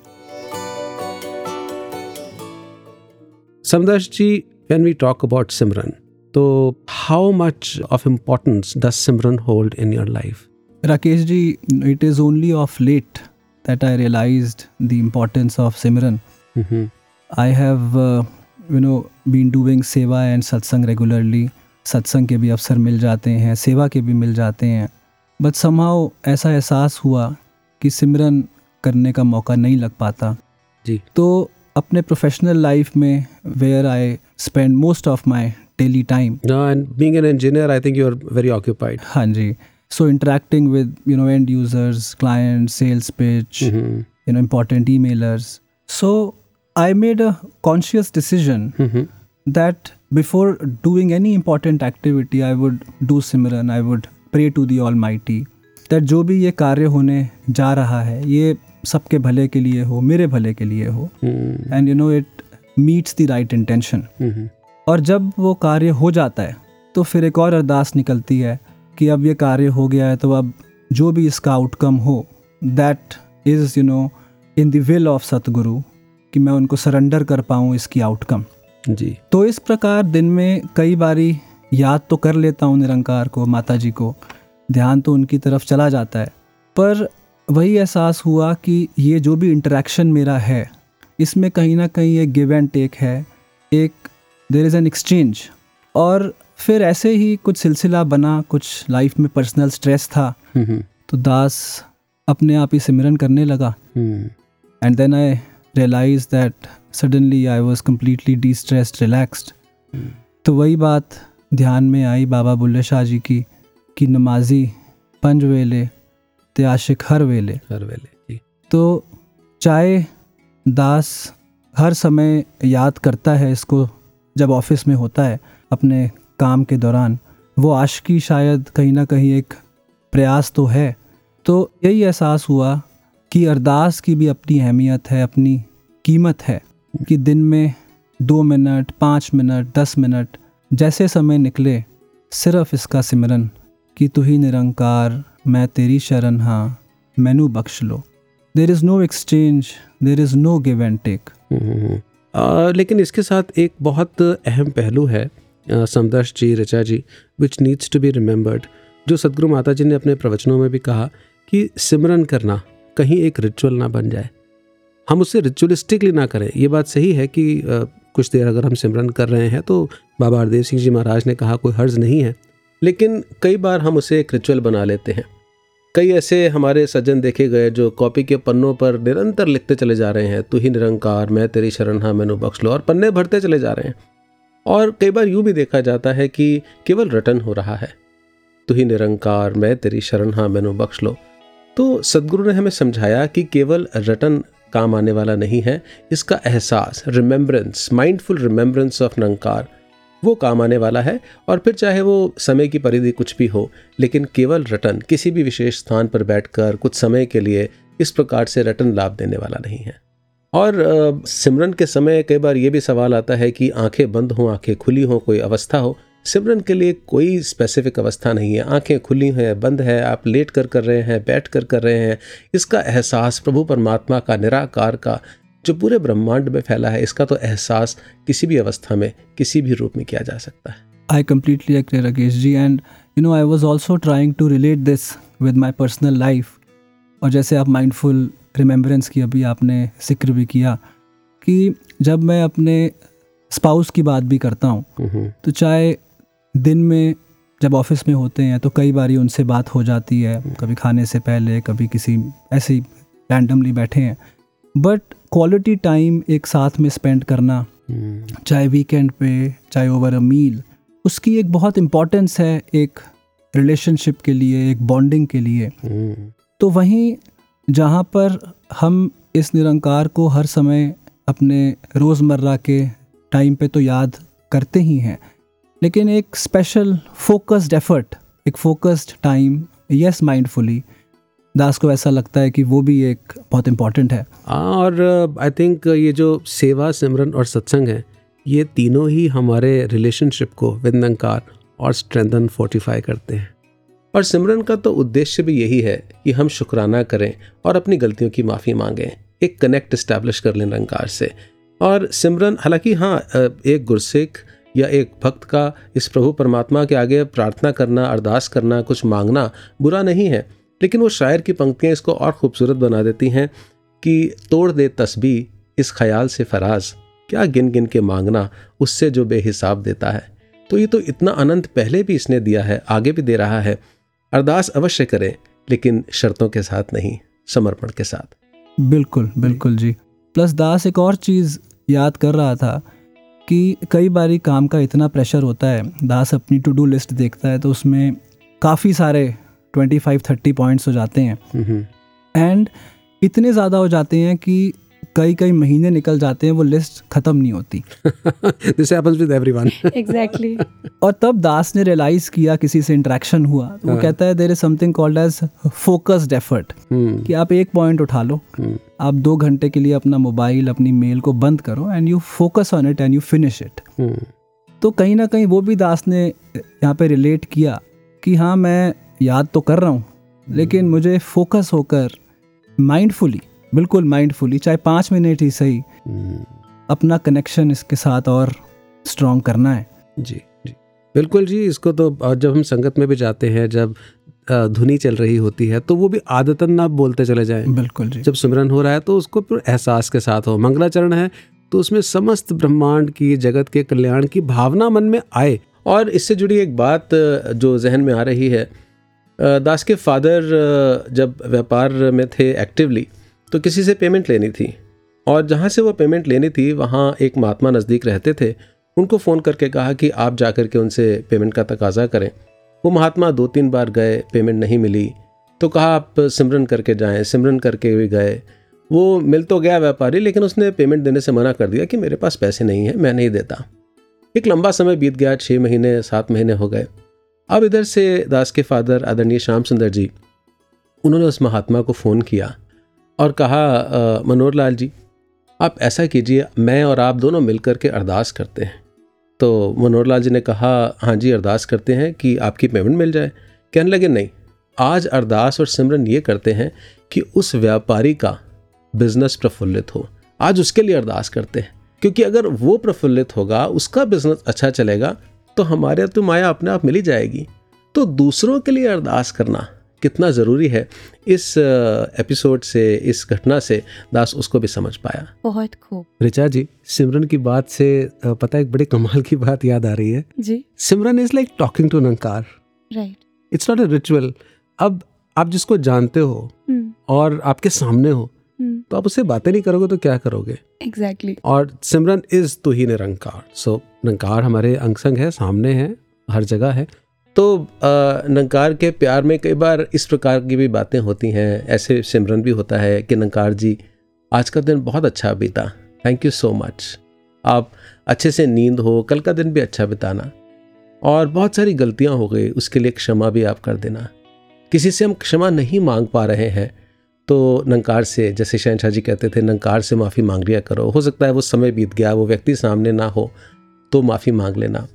Samdarsh ji when we talk about simran तो how much of importance does simran hold in your life Rakesh ji it is only of late that I realise the importance of simran I have you know been doing seva and satsang regularly सत्संग के भी अवसर मिल जाते हैं सेवा के भी मिल जाते हैं। बट समाओ ऐसा एहसास हुआ कि सिमरन करने का मौका नहीं लग पाता। जी। तो अपने प्रोफेशनल लाइफ में where I spend most of my daily time being an engineer I think you are very occupied हाँ जी। So interacting with you know and users client sales pitch you know important e mailers so I made a conscious decision that that before doing any important activity i would do simran i would pray to the almighty that जो भी ये कार्य होने जा रहा है ये सबके भले के लिए हो मेरे भले के लिए हो. And you know it meets the right intention. और जब वो कार्य हो जाता है तो फिर एक और अरदास निकलती है कि अब ये कार्य हो गया है तो अब जो भी इसका आउटकम हो that is you know in the will of Satguru कि मैं उनको सरेंडर कर पाऊँ इसकी आउटकम जी। तो इस प्रकार दिन में कई बारी याद तो कर लेता हूँ निरंकार को माता जी को। ध्यान तो उनकी तरफ़ चला जाता है। पर वही एहसास हुआ कि ये जो भी इंटरेक्शन मेरा है इसमें कहीं ना कहीं एक गिव एंड टेक है एक देर इज़ एन एक्सचेंज और फिर ऐसे ही कुछ सिलसिला बना कुछ लाइफ में पर्सनल स्ट्रेस था। हम्म, तो दास अपने आप ही सिमरन करने लगा। हम्म, and then I realise that suddenly I was completely destressed relaxed तो वही बात ध्यान में आई बाबा बुल्ले शाह जी की कि नमाजी पंज वेले ते आशिक हर वेले। हर वेले जी। तो चाहे दास हर समय याद करता है इसको जब ऑफ़िस में होता है अपने काम के दौरान। वो आशिकी शायद कहीं ना कहीं एक प्रयास तो है। तो यही एहसास हुआ कि अरदास की भी अपनी अहमियत है, अपनी कीमत है कि दिन में दो मिनट, पाँच मिनट, दस मिनट, जैसे समय निकले, सिर्फ़ इसका सिमरन कि तू ही निरंकार, मैं तेरी शरण हाँ मैनू बख्श लो। There is no exchange there is no give and take लेकिन इसके साथ एक बहुत अहम पहलू है Samdarsh ji, Richa ji which needs to be remembered जो सदगुरु माता जी ने अपने प्रवचनों में भी कहा कि सिमरन करना कहीं एक रिचुअल ना बन जाए। हम उसे रिचुअलिस्टिकली ना करें। ये बात सही है कि आ, कुछ देर अगर हम सिमरन कर रहे हैं तो बाबा हरदेव सिंह जी महाराज ने कहा कोई हर्ज नहीं है। लेकिन कई बार हम उसे एक रिचुअल बना लेते हैं। कई ऐसे हमारे सज्जन देखे गए जो कॉपी के पन्नों पर निरंतर लिखते चले जा रहे हैं तू ही निरंकार मैं तेरी शरण हाँ मैनू बख्श लो और पन्ने भरते चले जा रहे हैं। और कई बार यूँ भी देखा जाता है कि केवल रटन हो रहा है। तू ही निरंकार मैं तेरी शरण हाँ मैनू बख्श लो तो सदगुरु ने हमें समझाया कि केवल रटन काम आने वाला नहीं है, इसका एहसास remembrance mindful remembrance of Nirankar वो काम आने वाला है। और फिर चाहे वो समय की परिधि कुछ भी हो, लेकिन केवल रटन, किसी भी विशेष स्थान पर बैठकर कुछ समय के लिए इस प्रकार से रटन लाभ देने वाला नहीं है। और सिमरन के समय कई बार ये भी सवाल आता है कि आँखें बंद हों, आँखें खुली हों, कोई अवस्था हो सिमरन के लिए कोई स्पेसिफिक अवस्था नहीं है आँखें खुली हैं बंद है आप लेट कर कर रहे हैं बैठ कर कर रहे हैं इसका एहसास प्रभु परमात्मा का निराकार का जो पूरे ब्रह्मांड में फैला है इसका तो एहसास किसी भी अवस्था में किसी भी रूप में किया जा सकता है I completely agree, Rakesh ji. And you know, I was also trying to relate this with my personal life. और जैसे आप माइंडफुल रिमेम्बरेंस की अभी आपने ज़िक्र भी किया कि जब मैं अपने स्पाउस की बात भी करता हूँ हम्म, तो चाहे दिन में जब ऑफ़िस में होते हैं तो कई बारी उनसे बात हो जाती है। कभी खाने से पहले कभी किसी ऐसे ही रैंडमली बैठे हैं। बट क्वालिटी टाइम एक साथ में स्पेंड करना हम्म, चाहे वीकेंड पे चाहे ओवर अ मील उसकी एक बहुत इम्पोर्टेंस है एक रिलेशनशिप के लिए एक बॉन्डिंग के लिए। हम्म, तो वहीं जहाँ पर हम इस निरंकार को हर समय अपने रोज़मर्रा के टाइम पे तो याद करते ही हैं लेकिन एक स्पेशल फोकस्ड एफर्ट एक फोकस्ड टाइम यस माइंडफुली दास को ऐसा लगता है कि वो भी एक बहुत इंपॉर्टेंट है। हाँ, और आई थिंक ये जो सेवा सिमरन और सत्संग है ये तीनों ही हमारे रिलेशनशिप को विदनकार और स्ट्रेंथन फोर्टिफाई करते हैं। और सिमरन का तो उद्देश्य भी यही है कि हम शुक्राना करें और अपनी गलतियों की माफ़ी मांगें एक कनेक्ट इस्टेब्लिश कर लें निरंकार से। और सिमरन हालाँकि हाँ एक गुरसिख या एक भक्त का इस प्रभु परमात्मा के आगे प्रार्थना करना, अरदास करना, कुछ मांगना बुरा नहीं है। लेकिन वो शायर की पंक्तियाँ इसको और खूबसूरत बना देती हैं कि तोड़ दे तस्बी इस ख्याल से फराज। क्या गिन गिन के मांगना उससे जो बेहिसाब देता है। तो ये तो इतना अनंत पहले भी इसने दिया है, आगे भी दे रहा है। अरदास अवश्य करें, लेकिन शर्तों के साथ नहीं, समर्पण के साथ। बिल्कुल बिल्कुल जी। प्लस दास एक और चीज़ याद कर रहा था कि कई बार काम का इतना प्रेशर होता है दास अपनी टू डू लिस्ट देखता है तो उसमें काफ़ी सारे ट्वेंटी फाइव थर्टी पॉइंट्स हो जाते हैं। हम्म, एंड इतने ज़्यादा हो जाते हैं कि कई कई महीने निकल जाते हैं वो लिस्ट ख़त्म नहीं होती। This happens with everyone exactly और तब दास ने रियलाइज़ किया किसी से इंटरेक्शन हुआ। तो वो हाँ। कहता है there is something called as focused effort hmm, कि आप एक पॉइंट उठा लो। हम्म, आप दो घंटे के लिए अपना मोबाइल अपनी मेल को बंद करो and you focus on it and you finish it hmm, तो कहीं ना कहीं वो भी दास ने यहाँ पे रिलेट किया कि हाँ मैं याद तो कर रहा हूँ लेकिन मुझे फोकस होकर माइंडफुली बिल्कुल माइंडफुली चाहे पाँच मिनट ही सही हम्म, अपना कनेक्शन इसके साथ और स्ट्रॉन्ग करना है। जी जी। बिल्कुल जी इसको तो और जब हम संगत में भी जाते हैं जब धुनी चल रही होती है तो वो भी आदतन ना बोलते चले जाएँ। बिल्कुल जी। जब सिमरन हो रहा है तो उसको एहसास के साथ हो। मंगलाचरण है तो उसमें समस्त ब्रह्मांड की जगत के कल्याण की भावना मन में आए। और इससे जुड़ी एक बात जो जहन में आ रही है दास के फादर जब व्यापार में थे एक्टिवली तो किसी से पेमेंट लेनी थी। और जहाँ से वो पेमेंट लेनी थी, वहाँ एक महात्मा नज़दीक रहते थे। उनको फ़ोन करके कहा कि आप जा कर के उनसे पेमेंट का तकाजा करें। वो महात्मा दो तीन बार गए पेमेंट नहीं मिली। तो कहा, आप सिमरन करके जाएँ, सिमरन करके भी गए। वो मिल तो गया व्यापारी, लेकिन उसने पेमेंट देने से मना कर दिया कि मेरे पास पैसे नहीं है, मैं नहीं देता। एक लंबा समय बीत गया छः महीने, सात महीने हो गए। अब इधर से दास के फादर आदरणीय श्याम सुंदर जी, उन्होंने उस महात्मा को फ़ोन किया। और कहा मनोहर लाल जी, आप ऐसा कीजिए, मैं और आप दोनों मिलकर के अरदास करते हैं। तो मनोहर लाल जी ने कहा हाँ जी, अरदास करते हैं कि आपकी पेमेंट मिल जाए। कहने लगे, नहीं, आज अरदास और सिमरन ये करते हैं कि उस व्यापारी का बिज़नेस प्रफुल्लित हो। आज उसके लिए अरदास करते हैं। क्योंकि अगर वो प्रफुल्लित होगा, उसका बिज़नेस अच्छा चलेगा तो हमारे तो माया अपने आप मिली जाएगी। तो दूसरों के लिए अरदास करना कितना ज़रूरी है इस एपिसोड से इस घटना से दास उसको भी समझ पाया। बहुत खूब। ऋचा जी सिमरन की बात से पता है एक बड़े कमाल की बात याद आ रही है। जी। Simran is like talking to Nirankar right it's not a ritual अब आप जिसको जानते हो और आपके सामने हो तो आप उससे बातें नहीं करोगे तो क्या करोगे? Exactly exactly. और सिमरन इज़ तो ही निरंकार। सो so, निरंकार हमारे अंग संग है सामने है हर जगह है। तो नंकार के प्यार में कई बार इस प्रकार की भी बातें होती हैं। ऐसे सिमरन भी होता है कि नंकार जी, आज का दिन बहुत अच्छा बीता। थैंक यू सो मच आप अच्छे से नींद हो, कल का दिन भी अच्छा बिताना। और बहुत सारी गलतियाँ हो गई, उसके लिए क्षमा भी आप कर देना। किसी से हम क्षमा नहीं मांग पा रहे हैं तो नंकार से, जैसे शहनशाह जी कहते थे, नंकार से माफ़ी मांग लिया करो। हो सकता है वो समय बीत गया, वो व्यक्ति सामने ना हो तो माफ़ी मांग लेना।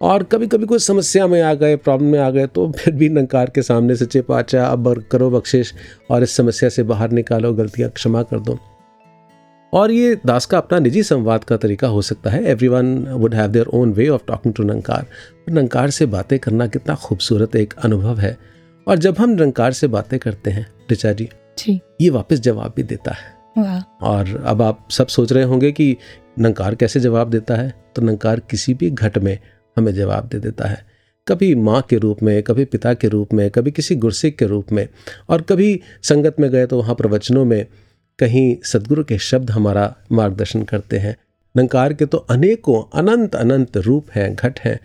और कभी कभी कोई समस्या में आ गए प्रॉब्लम में आ गए तो फिर भी नंकार के सामने से पाचा अब करो बख्शिश और इस समस्या से बाहर निकालो गलतियाँ क्षमा कर दो। और ये दास का अपना निजी संवाद का तरीका हो सकता है। Everyone would have their own way of talking to Nirankar Nirankar से बातें करना कितना खूबसूरत एक अनुभव है। और जब हम नंकार से बातें करते हैं ऋचा जी जी। ये वापस जवाब भी देता है। और अब आप सब सोच रहे होंगे कि नंकार कैसे जवाब देता है? तो नंकार किसी भी घट में हमें जवाब दे देता है। कभी माँ के रूप में कभी पिता के रूप में कभी किसी गुरसिक के रूप में और कभी संगत में गए तो वहाँ प्रवचनों में कहीं सदगुरु के शब्द हमारा मार्गदर्शन करते हैं। नंकार के तो अनेकों अनंत अनंत रूप हैं घट हैं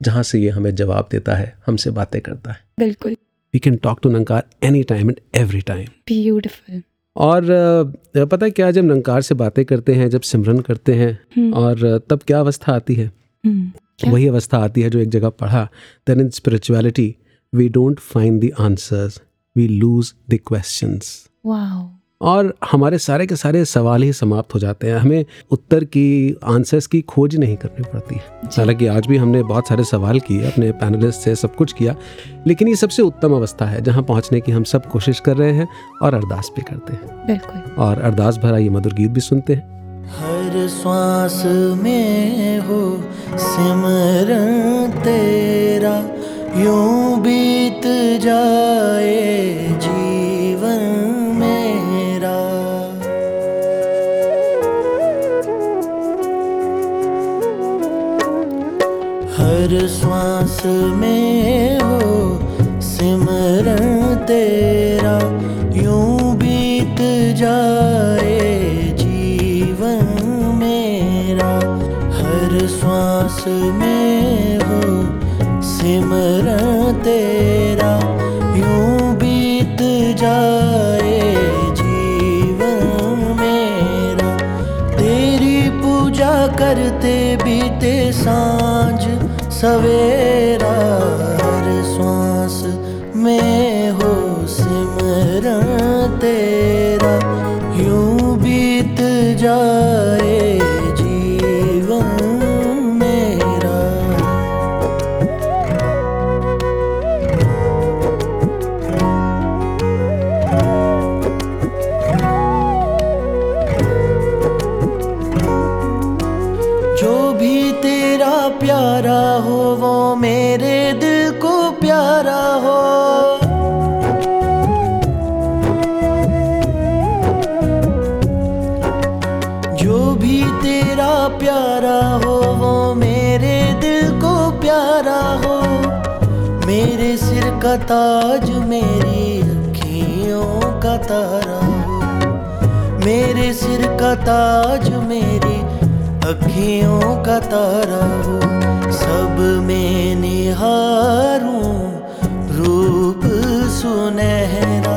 जहाँ से ये हमें जवाब देता है हमसे बातें करता है। बिल्कुल। We can talk to Nirankar any time and every time beautiful और पता है क्या जब नंकार से बातें करते हैं जब सिमरन करते हैं और तब क्या अवस्था आती है? क्या? वही अवस्था आती है जो एक जगह पढ़ा then in spirituality we don't find the answers we lose the questions और हमारे सारे के सारे सवाल ही समाप्त हो जाते हैं। हमें उत्तर की आंसर्स की खोज नहीं करनी पड़ती है। हालाँकि आज भी हमने बहुत सारे सवाल किए अपने पैनलिस्ट से सब कुछ किया लेकिन ये सबसे उत्तम अवस्था है जहाँ पहुँचने की हम सब कोशिश कर रहे हैं और अरदास भी करते हैं। बिल्कुल। और अरदास भरा ये मधुर गीत भी सुनते हैं। हर श्वास में हो सिमरन तेरा, यूँ बीत जाए जीवन मेरा। हर श्वास में हो सिमरन तेरा, यूँ बीत जाए श्वास में हो, सिमरन तेरा यूँ बीत जाए जीवन मेरा। तेरी पूजा करते बीते साँझ सवेरा ताज मेरी अखियों का तारा। हो मेरे सिर का ताज मेरी अखियों का तारा। हो सब में निहारूं रूप सुनहरा।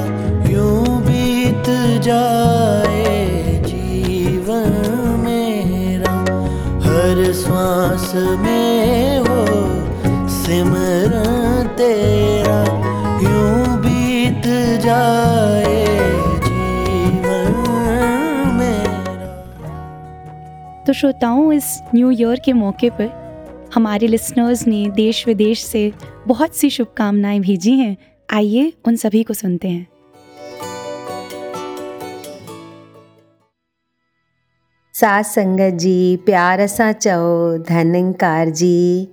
यूँ बीत जाए जीवन मेरा। हर श्वास में हो सिमरन श्रोताओं, इस न्यू ईयर के मौके पर हमारे लिसनर्स ने देश विदेश से बहुत सी शुभकामनाएँ भेजी हैं। आइए उन सभी को सुनते हैं। साथ संगत जी, प्यार सां चओ धनंकार जी।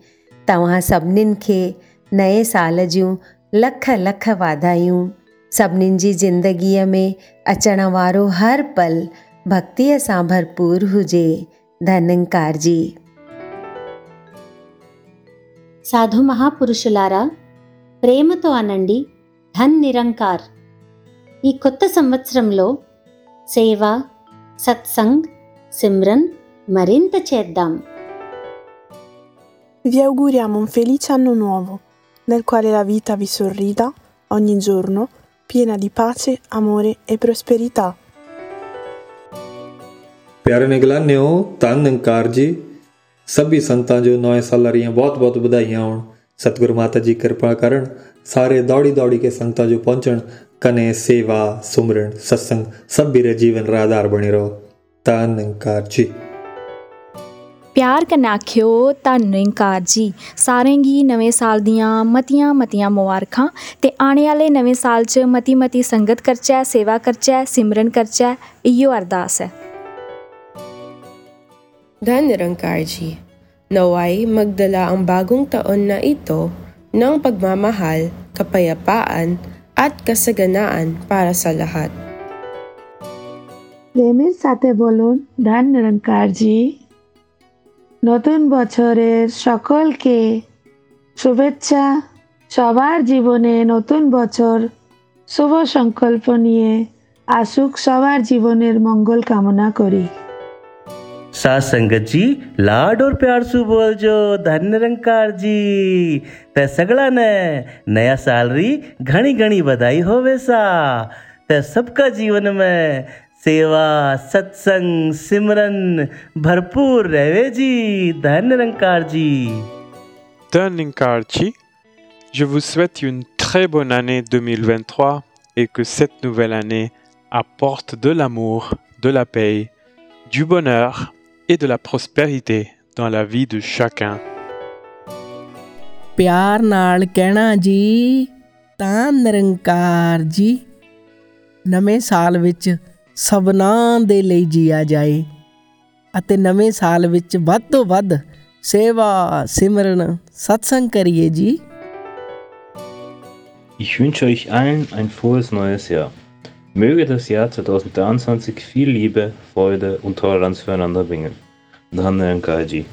तव्हां सभिनीनि नए साल जूं लख लख वाधायूं सभिनीनि जी ज़िंदगीअ में अचण वारो हर पल भक्तीअ सां भरपूर हुजे। ధనంకార్జీ సాధు మహాపురుషులారా ప్రేమతో అనండి ధన్ నిరంకార్ ఈ కొత్త సంవత్సరంలో సేవ సత్సంగ్ సిమ్రన్ మరింత చేద్దాం Vi auguriamo un felice anno nuovo, nel quale la vita vi sorrida ogni giorno, piena di pace, amore e prosperità. ਪਿਆਰੇ ਨਿਗਲਾਨਿਓ ਧੰਨ ਅੰਕਾਰ ਜੀ ਸਭੀ ਸੰਤਾਂ ਜੋ ਨਵੇਂ ਸਾਲ ਰੀਆਂ ਬਹੁਤ ਬਹੁਤ ਵਧਾਈਆਂ ਹੋਣ ਸਤਿਗੁਰੂ ਮਾਤਾ ਜੀ ਕਿਰਪਾ ਕਰਨ ਸਾਰੇ ਦੌੜੀ ਦੌੜੀ ਕੇ ਸੰਗਤਾਂ ਜੋ ਪਹੁੰਚਣ ਕਨੇ ਸੇਵਾ ਸੁਮਰਨ ਸਤਸੰਗ ਸਭ ਵੀਰੇ ਜੀਵਨ ਰਾ ਆਧਾਰ ਬਣੇ ਰਹੋ ਧੰਨ ਅੰਕਾਰ ਜੀ ਪਿਆਰ ਕਨਾ ਆਖਿਓ ਧੰਨ ਨਿਰੰਕਾਰ ਜੀ ਸਾਰਿਆਂ ਗੀ ਨਵੇਂ ਸਾਲ ਦੀਆਂ ਮਤੀਆਂ ਮਤੀਆਂ ਮੁਬਾਰਕਾਂ ਤੇ ਆਣੇ ਵਾਲੇ ਨਵੇਂ ਸਾਲ 'ਚ ਮਤੀ ਮਤੀ ਸੰਗਤ ਕਰਚੈ ਸੇਵਾ ਕਰਚੈ ਸਿਮਰਨ ਕਰਚੈ ਇਹੋ ਅਰਦਾਸ ਹੈ Dan Nirangar Ji, naway magdala ang bagong taon na ito ng pagmamahal, kapayapaan at kasaganaan para sa lahat. প্রেমের সাথে বলুন ধান নিরঙ্কার নতুন বছরের সকলকে শুভেচ্ছা সবার জীবনে নতুন বছর শুভ সংকল্প নিয়ে আসুক সবার জীবনের মঙ্গল কামনা করি साथ संगत जी लाड और प्यार सु बोल जो धन निरंकार जी ते सगड़ा ने नया साल री घनी घनी बधाई होवे सा ते सबका जीवन में सेवा सत्संग सिमरन भरपूर रहे जी धन निरंकार जी Dunninkarchi, je vous souhaite une très bonne année 2023 et que cette nouvelle année apporte de l'amour, de la paix, du bonheur et de la prospérité dans la vie de chacun. ਪਿਆਰ ਨਾਲ ਕਹਿਣਾ ਜੀ ਤਾਂ ਨਿਰੰਕਾਰ ਜੀ ਨਵੇਂ ਸਾਲ ਵਿੱਚ ਸਭਨਾਂ ਦੇ ਲਈ ਜੀਆ ਜਾਏ ਅਤੇ ਨਵੇਂ ਸਾਲ ਵਿੱਚ ਵੱਧ ਤੋਂ ਵੱਧ ਸੇਵਾ ਸਿਮਰਨ ਸਤਸੰਗ ਕਰੀਏ ਜੀ Ich wünsche euch allen ein frohes neues Jahr. Möge das Jahr 2023 viel Liebe, Freude und Toleranz füreinander bringen. Dhanankarji. ji.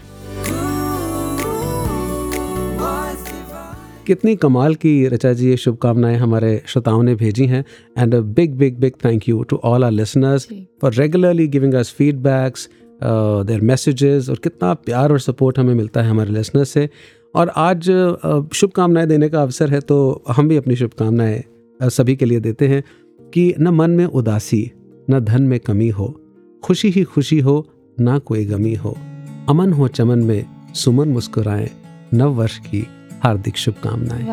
कितनी कमाल की रचा जी ये शुभकामनाएँ हमारे श्रोताओं ने भेजी हैं and a big big big thank you to all our listeners for regularly giving us feedbacks their messages और कितना प्यार और सपोर्ट हमें मिलता है हमारे लिसनर्स से और आज uh, शुभकामनाएँ देने का अवसर है तो हम भी अपनी शुभकामनाएँ uh, सभी के लिए देते हैं कि न मन में उदासी न धन में कमी हो। खुशी ही खुशी हो ना कोई गमी हो। अमन हो चमन में सुमन मुस्कुराएँ। नव वर्ष की हार्दिक शुभकामनाएँ।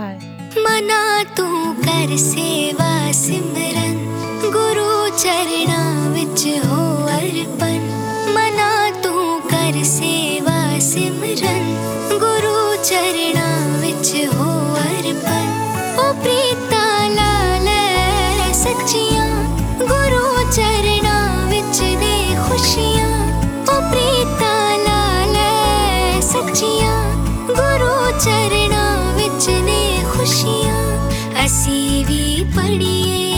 मना तू कर सेवा सिमरन गुरु चरणा विच हो अर्पण। मना तू कर सेवा सिमरन गुरु चरणा विच हो अर्पण। ਬੱਚੀਆਂ ਗੁਰੂ ਚਰਨਾਂ ਵਿੱਚ ਦੇ ਖੁਸ਼ੀਆਂ ਉਹ ਪ੍ਰੀਤਾਂ ਨਾਲ ਸੱਚੀਆਂ ਗੁਰੂ ਚਰਨਾਂ ਵਿੱਚ ਨੇ ਖੁਸ਼ੀਆਂ ਅਸੀਂ ਵੀ ਪੜੀਏ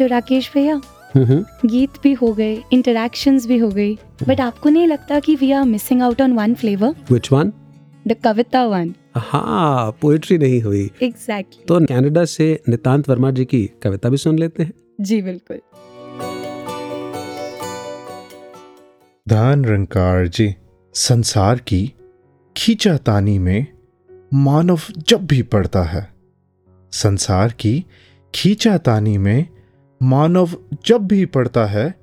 तो राकेश भैया हम्म गीत भी हो गए इंटरेक्शंस भी हो गई बट आपको नहीं लगता कि we are missing out on one flavour which one the kavita one हाँ पोइट्री नहीं हुई। एग्जैक्टली तो कनाडा से नितांत वर्मा जी की कविता भी सुन लेते हैं। जी बिल्कुल। दान रंकार जी संसार की खींचातानी में मानव जब भी पड़ता है। संसार की खींचातानी में मानव जब भी पड़ता है,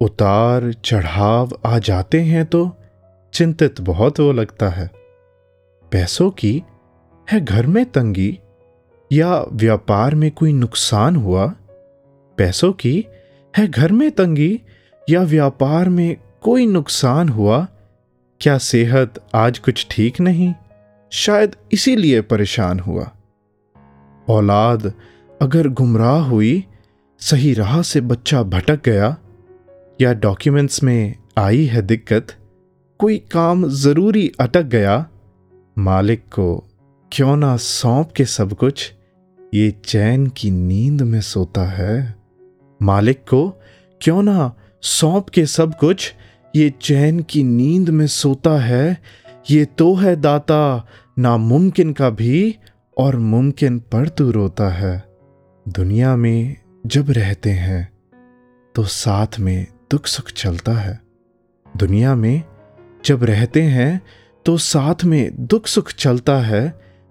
उतार चढ़ाव आ जाते हैं तो चिंतित बहुत वो लगता है। पैसों की है घर में तंगी या व्यापार में कोई नुकसान हुआ? पैसों की है घर में तंगी या व्यापार में कोई नुकसान हुआ? क्या सेहत आज कुछ ठीक नहीं? शायद इसीलिए परेशान हुआ। औलाद अगर गुमराह हुई सही राह से बच्चा भटक गया या डॉक्यूमेंट्स में आई है दिक्कत, कोई काम ज़रूरी अटक गया, मालिक को क्यों ना सौंप के सब कुछ, ये चैन की नींद में सोता है। मालिक को क्यों ना सौंप के सब कुछ, ये चैन की नींद में सोता है, ये तो है दाता, नामुमकिन का भी, और मुमकिन पर तू रोता है। दुनिया में जब रहते हैं तो साथ में दुख सुख चलता है। दुनिया में जब रहते हैं तो साथ में दुख सुख चलता है।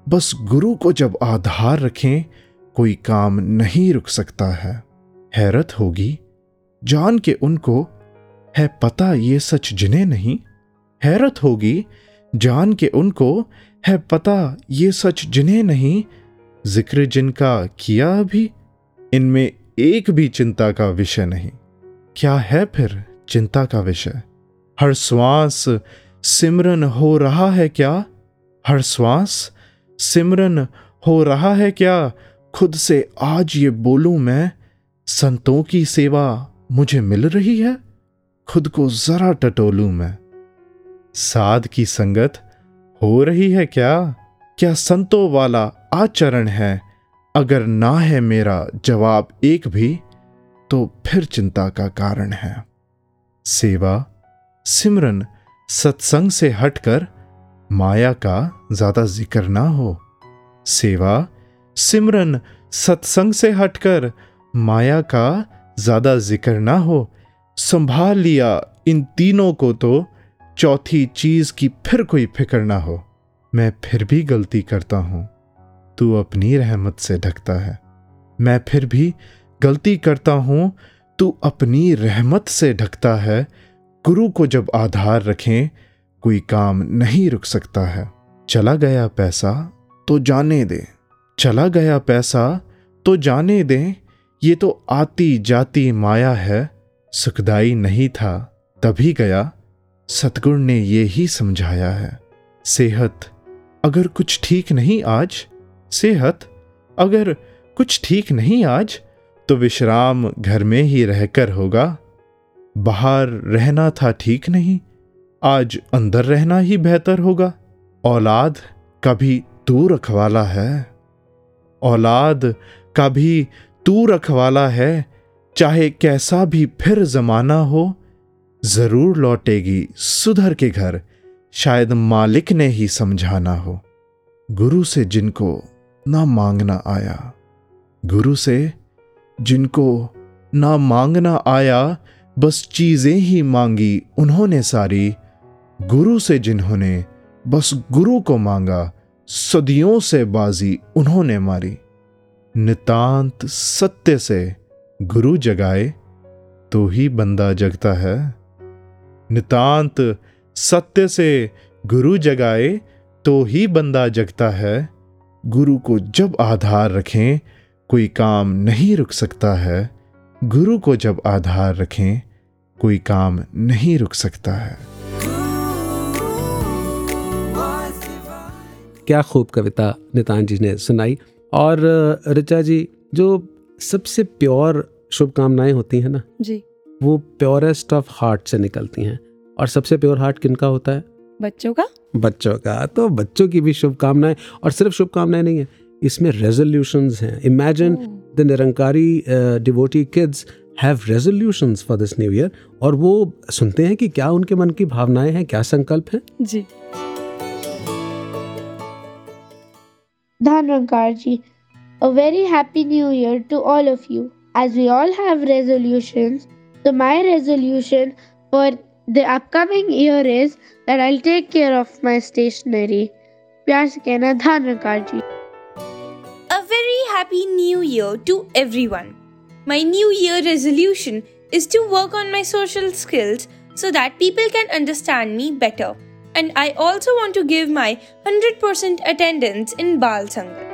बस गुरु को जब आधार रखें, कोई काम नहीं रुक सकता है। हैरत होगी। जान के उनको, है पता ये सच जिन्हें नहीं? हैरत होगी। जान के उनको, है पता ये सच जिन्हें नहीं? ज़िक्र जिनका किया अभी इनमें एक भी चिंता का विषय नहीं। क्या है फिर चिंता का विषय? हर श्वास सिमरन हो रहा है क्या? हर श्वास सिमरन हो रहा है क्या? खुद से आज ये बोलूँ मैं, संतों की सेवा मुझे मिल रही है? खुद को जरा टटोलूं मैं। साध की संगत हो रही है क्या? क्या संतों वाला आचरण है? अगर ना है मेरा जवाब एक भी तो फिर चिंता का कारण है। सेवा, सिमरन, सत्संग से हटकर माया का ज़्यादा ज़िक्र ना हो। सेवा, सिमरन, सत्संग से हटकर माया का ज़्यादा ज़िक्र ना हो। संभाल लिया इन तीनों को तो चौथी चीज़ की फिर कोई फ़िक्र ना हो। मैं फिर भी गलती करता हूँ। तू अपनी रहमत से ढकता है। मैं फिर भी गलती करता हूँ, तू अपनी रहमत से ढकता है। गुरु को जब आधार रखें, कोई काम नहीं रुक सकता है। चला गया पैसा तो जाने दे। चला गया पैसा तो जाने दे। ये तो आती जाती माया है। सुखदाई नहीं था, तभी गया। सतगुण ने ये ही समझाया है। सेहत, अगर कुछ ठीक नहीं आज सेहत अगर कुछ ठीक नहीं आज तो विश्राम घर में ही रहकर होगा। बाहर रहना था ठीक नहीं, आज अंदर रहना ही बेहतर होगा। औलाद का भी तू रखवाला है। औलाद का भी तू रखवाला है, चाहे कैसा भी फिर जमाना हो, ज़रूर लौटेगी सुधर के घर, शायद मालिक ने ही समझाना हो। गुरु से जिनको ना मांगना आया। गुरु से, जिनको ना मांगना आया, बस चीज़ें ही मांगी उन्होंने सारी। गुरु से जिन्होंने, बस गुरु को मांगा, सदियों से बाजी उन्होंने मारी। नितांत सत्य से गुरु जगाए तो ही बंदा जगता है। नितांत सत्य से गुरु जगाए तो ही बंदा जगता है। गुरु को जब आधार रखें कोई काम नहीं रुक सकता है। गुरु को जब आधार रखें कोई काम नहीं रुक सकता है। क्या खूब कविता नितान जी ने सुनाई। और ऋचा जी जो सबसे प्योर शुभकामनाएँ होती हैं ना जी। वो प्योरेस्ट ऑफ़ हार्ट से निकलती हैं। और सबसे प्योर हार्ट किनका होता है? बच्चों का? बच्चों का। तो बच्चों की भी शुभकामनाएँ और सिर्फ़ शुभकामनाएँ नहीं है इसमें रेजोल्यूशंस हैं। Imagine the Nirankari devotee kids have resolutions for this new year और वो सुनते हैं कि क्या उनके मन की भावनाएँ हैं क्या संकल्प हैं। जी। Dhanrankarji, a very happy new year to all of you. As we all have resolutions, so my resolution for the upcoming year is that I'll take care of my stationery. प्यार से कहना धानरकार जी A very happy new year to everyone. My new year resolution is to work on my social skills so that people can understand me better. And I also want to give my 100% attendance in Bal Sangat.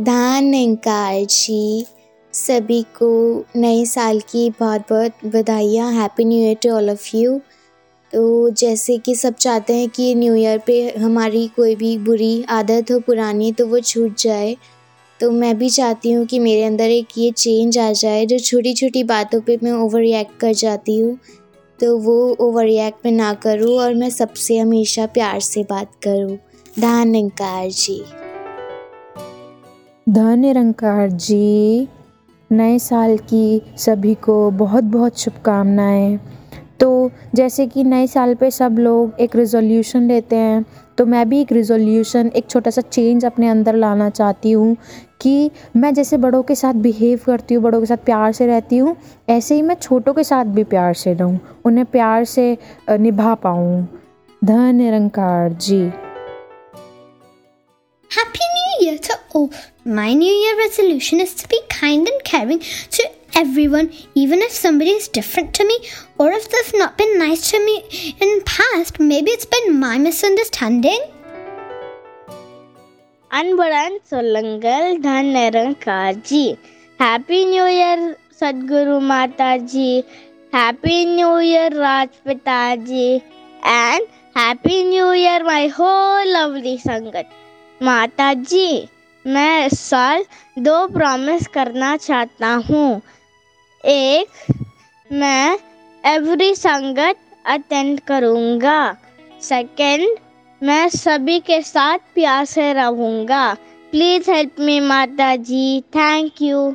दान अंकार जी सभी को नए साल की बहुत बहुत बधाइयाँ happy new year to all of you तो जैसे कि सब चाहते हैं कि न्यू ईयर पे हमारी कोई भी बुरी आदत हो, पुरानी तो वो छूट जाए। तो मैं भी चाहती हूँ कि मेरे अंदर एक ये चेंज आ जाए, जो छोटी छोटी बातों पे मैं ओवर रिएक्ट कर जाती हूँ। तो वो ओवर रिएक्ट में ना करूँ और मैं सबसे हमेशा प्यार से बात करूँ। दान अंकार जी। धन निरंकार जी। नए साल की सभी को बहुत बहुत शुभकामनाएँ। तो जैसे कि नए साल पे सब लोग एक रिजोल्यूशन लेते हैं तो मैं भी एक रिजोल्यूशन एक छोटा सा चेंज अपने अंदर लाना चाहती हूँ कि मैं जैसे बड़ों के साथ बिहेव करती हूँ, बड़ों के साथ प्यार से रहती हूँ, ऐसे ही मैं छोटों के साथ भी प्यार से रहूँ, उन्हें प्यार से निभा पाऊँ। धन निरंकार जी। New year to all. My New Year resolution is to be kind and caring to everyone, even if somebody is different to me, or if they've not been nice to me in past. Maybe it's been my misunderstanding. அன்புடன் சொல்லுங்கள் தன்னரம் காஜி happy new year Satguru Mataji happy new year Rajpitaji and happy new year my whole lovely sangat Mata ji मैं इस साल दो promise करना चाहता हूँ। एक, मैं एवरी संगत अटेंड करूँगा। सेकेंड मैं सभी के साथ प्यार से रहूँगा। Please help me Mata ji thank you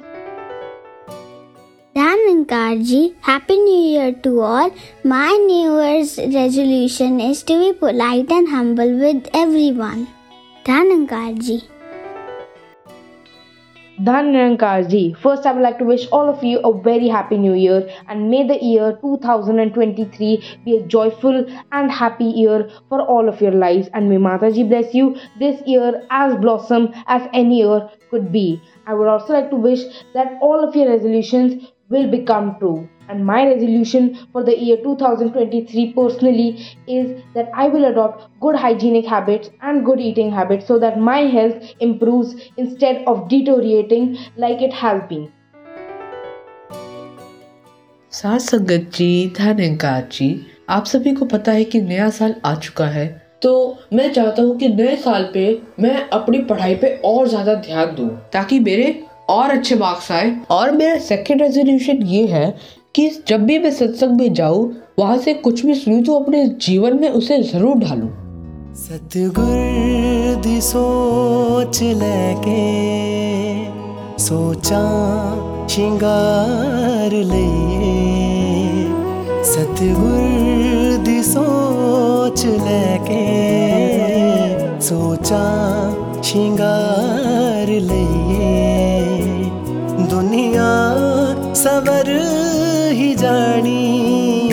Ram अंकार जी happy new year to all my new year resolution is to be polite and humble with everyone Dhanankar ji. Dhan ji, first I would like to wish all of you a very happy new year and may the year 2023 be a joyful and happy year for all of your lives and may Mataji bless you this year as blossom as any year could be. I would also like to wish that all of your resolutions will become true. And my resolution for the year 2023 personally is that I will adopt good hygienic habits and good eating habits so that my health improves instead of deteriorating like it has been. साथ संगत जी धनकार जी आप सभी को पता है कि नया साल आ चुका है तो मैं चाहता हूँ कि नए साल पे मैं अपनी पढ़ाई पे और ज़्यादा ध्यान दूँ ताकि मेरे और अच्छे मार्क्स आए और मेरा सेकंड रेजोल्यूशन ये है कि जब भी मैं सत्संग में जाऊँ, वहाँ से कुछ भी सुनूँ तो अपने जीवन में उसे ज़रूर डालूँ सतगुर सोच लेके, सोचा शिंगार लईए सतगुर सोच लेके, सोचा शिंगार लईए दुनिया सवर ही जानी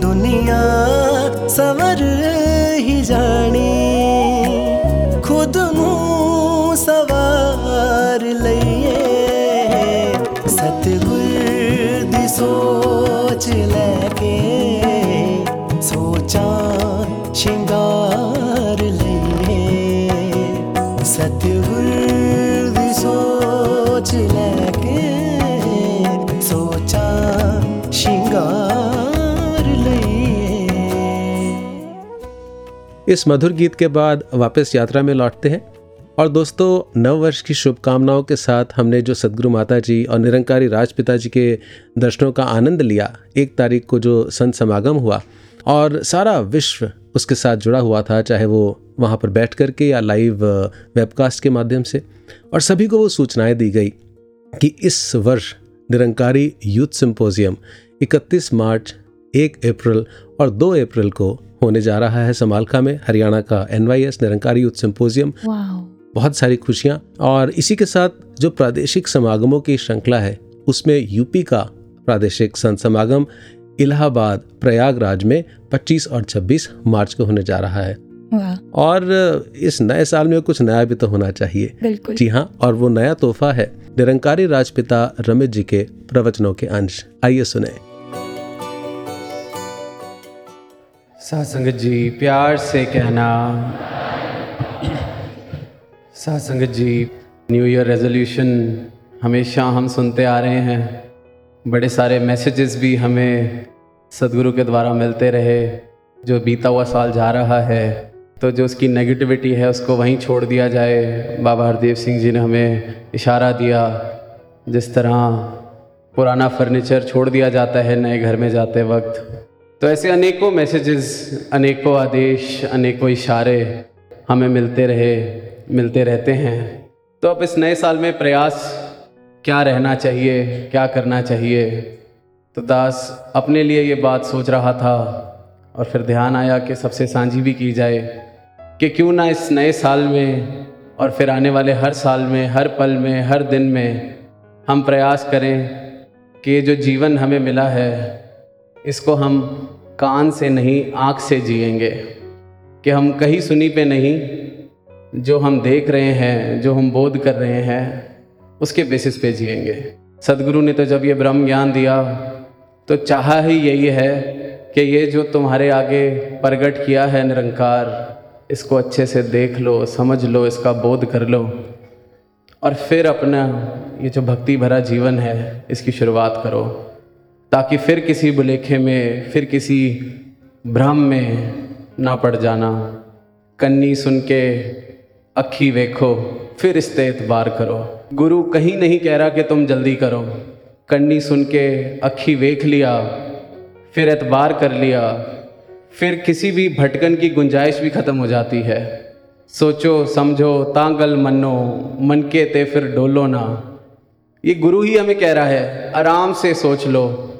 दुनिया सवर ही जानी खुद मुँह सवार लइए सतगुर दी सोच लैके सोचा शिंगार इस मधुर गीत के बाद वापस यात्रा में लौटते हैं। और दोस्तों, नव वर्ष की शुभकामनाओं के साथ हमने जो सदगुरु माता जी और निरंकारी राजपिता जी के दर्शनों का आनंद लिया, एक तारीख को जो संत समागम हुआ, और सारा विश्व उसके साथ जुड़ा हुआ था, चाहे वो वहाँ पर बैठ कर के या लाइव वेबकास्ट के माध्यम से। और सभी को वो सूचनाएँ दी गई कि इस वर्ष निरंकारी यूथ सिंपोजियम 31 मार्च 1 अप्रैल और दो अप्रैल को होने जा रहा है समालखा में। हरियाणा का एन निरंकारी यूथ सिंपोजियम बहुत सारी खुशियाँ। और इसी के साथ जो प्रादेशिक समागमों की श्रृंखला है उसमें यूपी का प्रादेशिक संत समागम इलाहाबाद प्रयागराज में 25 और 26 मार्च को होने जा रहा है। और इस नए साल में कुछ नया भी तो होना चाहिए। जी हाँ और वो नया तोहफा है। निरंकारी राजपिता रमेश जी के प्रवचनों के अंश। आइए सुने। साथ संगत जी प्यार से कहना। साथ संगत जी न्यू ईयर रेजोल्यूशन हमेशा हम सुनते आ रहे हैं। बड़े सारे मैसेजेस भी हमें सदगुरु के द्वारा मिलते रहे। जो बीता हुआ साल जा रहा है तो जो उसकी नेगेटिविटी है, उसको वहीं छोड़ दिया जाए। बाबा हरदेव सिंह जी ने हमें इशारा दिया, जिस तरह पुराना फर्नीचर छोड़ दिया जाता है, नए घर में जाते वक्त। तो ऐसे अनेकों मैसेजेस अनेकों आदेश, अनेकों इशारे हमें मिलते रहे, मिलते रहते हैं। तो अब इस नए साल में प्रयास, क्या रहना चाहिए, क्या करना चाहिए? तो दास, अपने लिए ये बात सोच रहा था और फिर ध्यान आया कि सबसे साझी भी की जाए कि क्यों ना इस नए साल में और फिर आने वाले हर साल में, हर पल में, हर दिन में हम प्रयास करें कि जो जीवन हमें मिला है, इसको हम कान से नहीं, आँख से जिएँगे। कि हम कहीं सुनी पे नहीं, जो हम देख रहे हैं, जो हम बोध कर रहे हैं, उसके बेसिस पे जिएँगे। सदगुरु ने तो जब ये ब्रह्म ज्ञान दिया तो चाहा ही यही है कि ये जो तुम्हारे आगे प्रगट किया है निरंकार, इसको अच्छे से देख लो, समझ लो, इसका बोध कर लो। और फिर अपना ये जो भक्ति भरा जीवन है, इसकी शुरुआत करो। ताकि फिर किसी बुलेखे में, फिर किसी भ्रम में ना पड़ जाना। कन्नी सुन के अखी देखो, फिर इस ते एतबार करो। गुरु कहीं नहीं कह रहा कि तुम जल्दी करो। कन्नी सुन के अखी देख लिया, फिर एतबार कर लिया। फिर किसी भी भटकन की गुंजाइश भी ख़त्म हो जाती है। सोचो, समझो, तांगल मनो मन के ते फिर डोलो ना। ये गुरु ही हमें कह रहा है, आराम से सोच लो।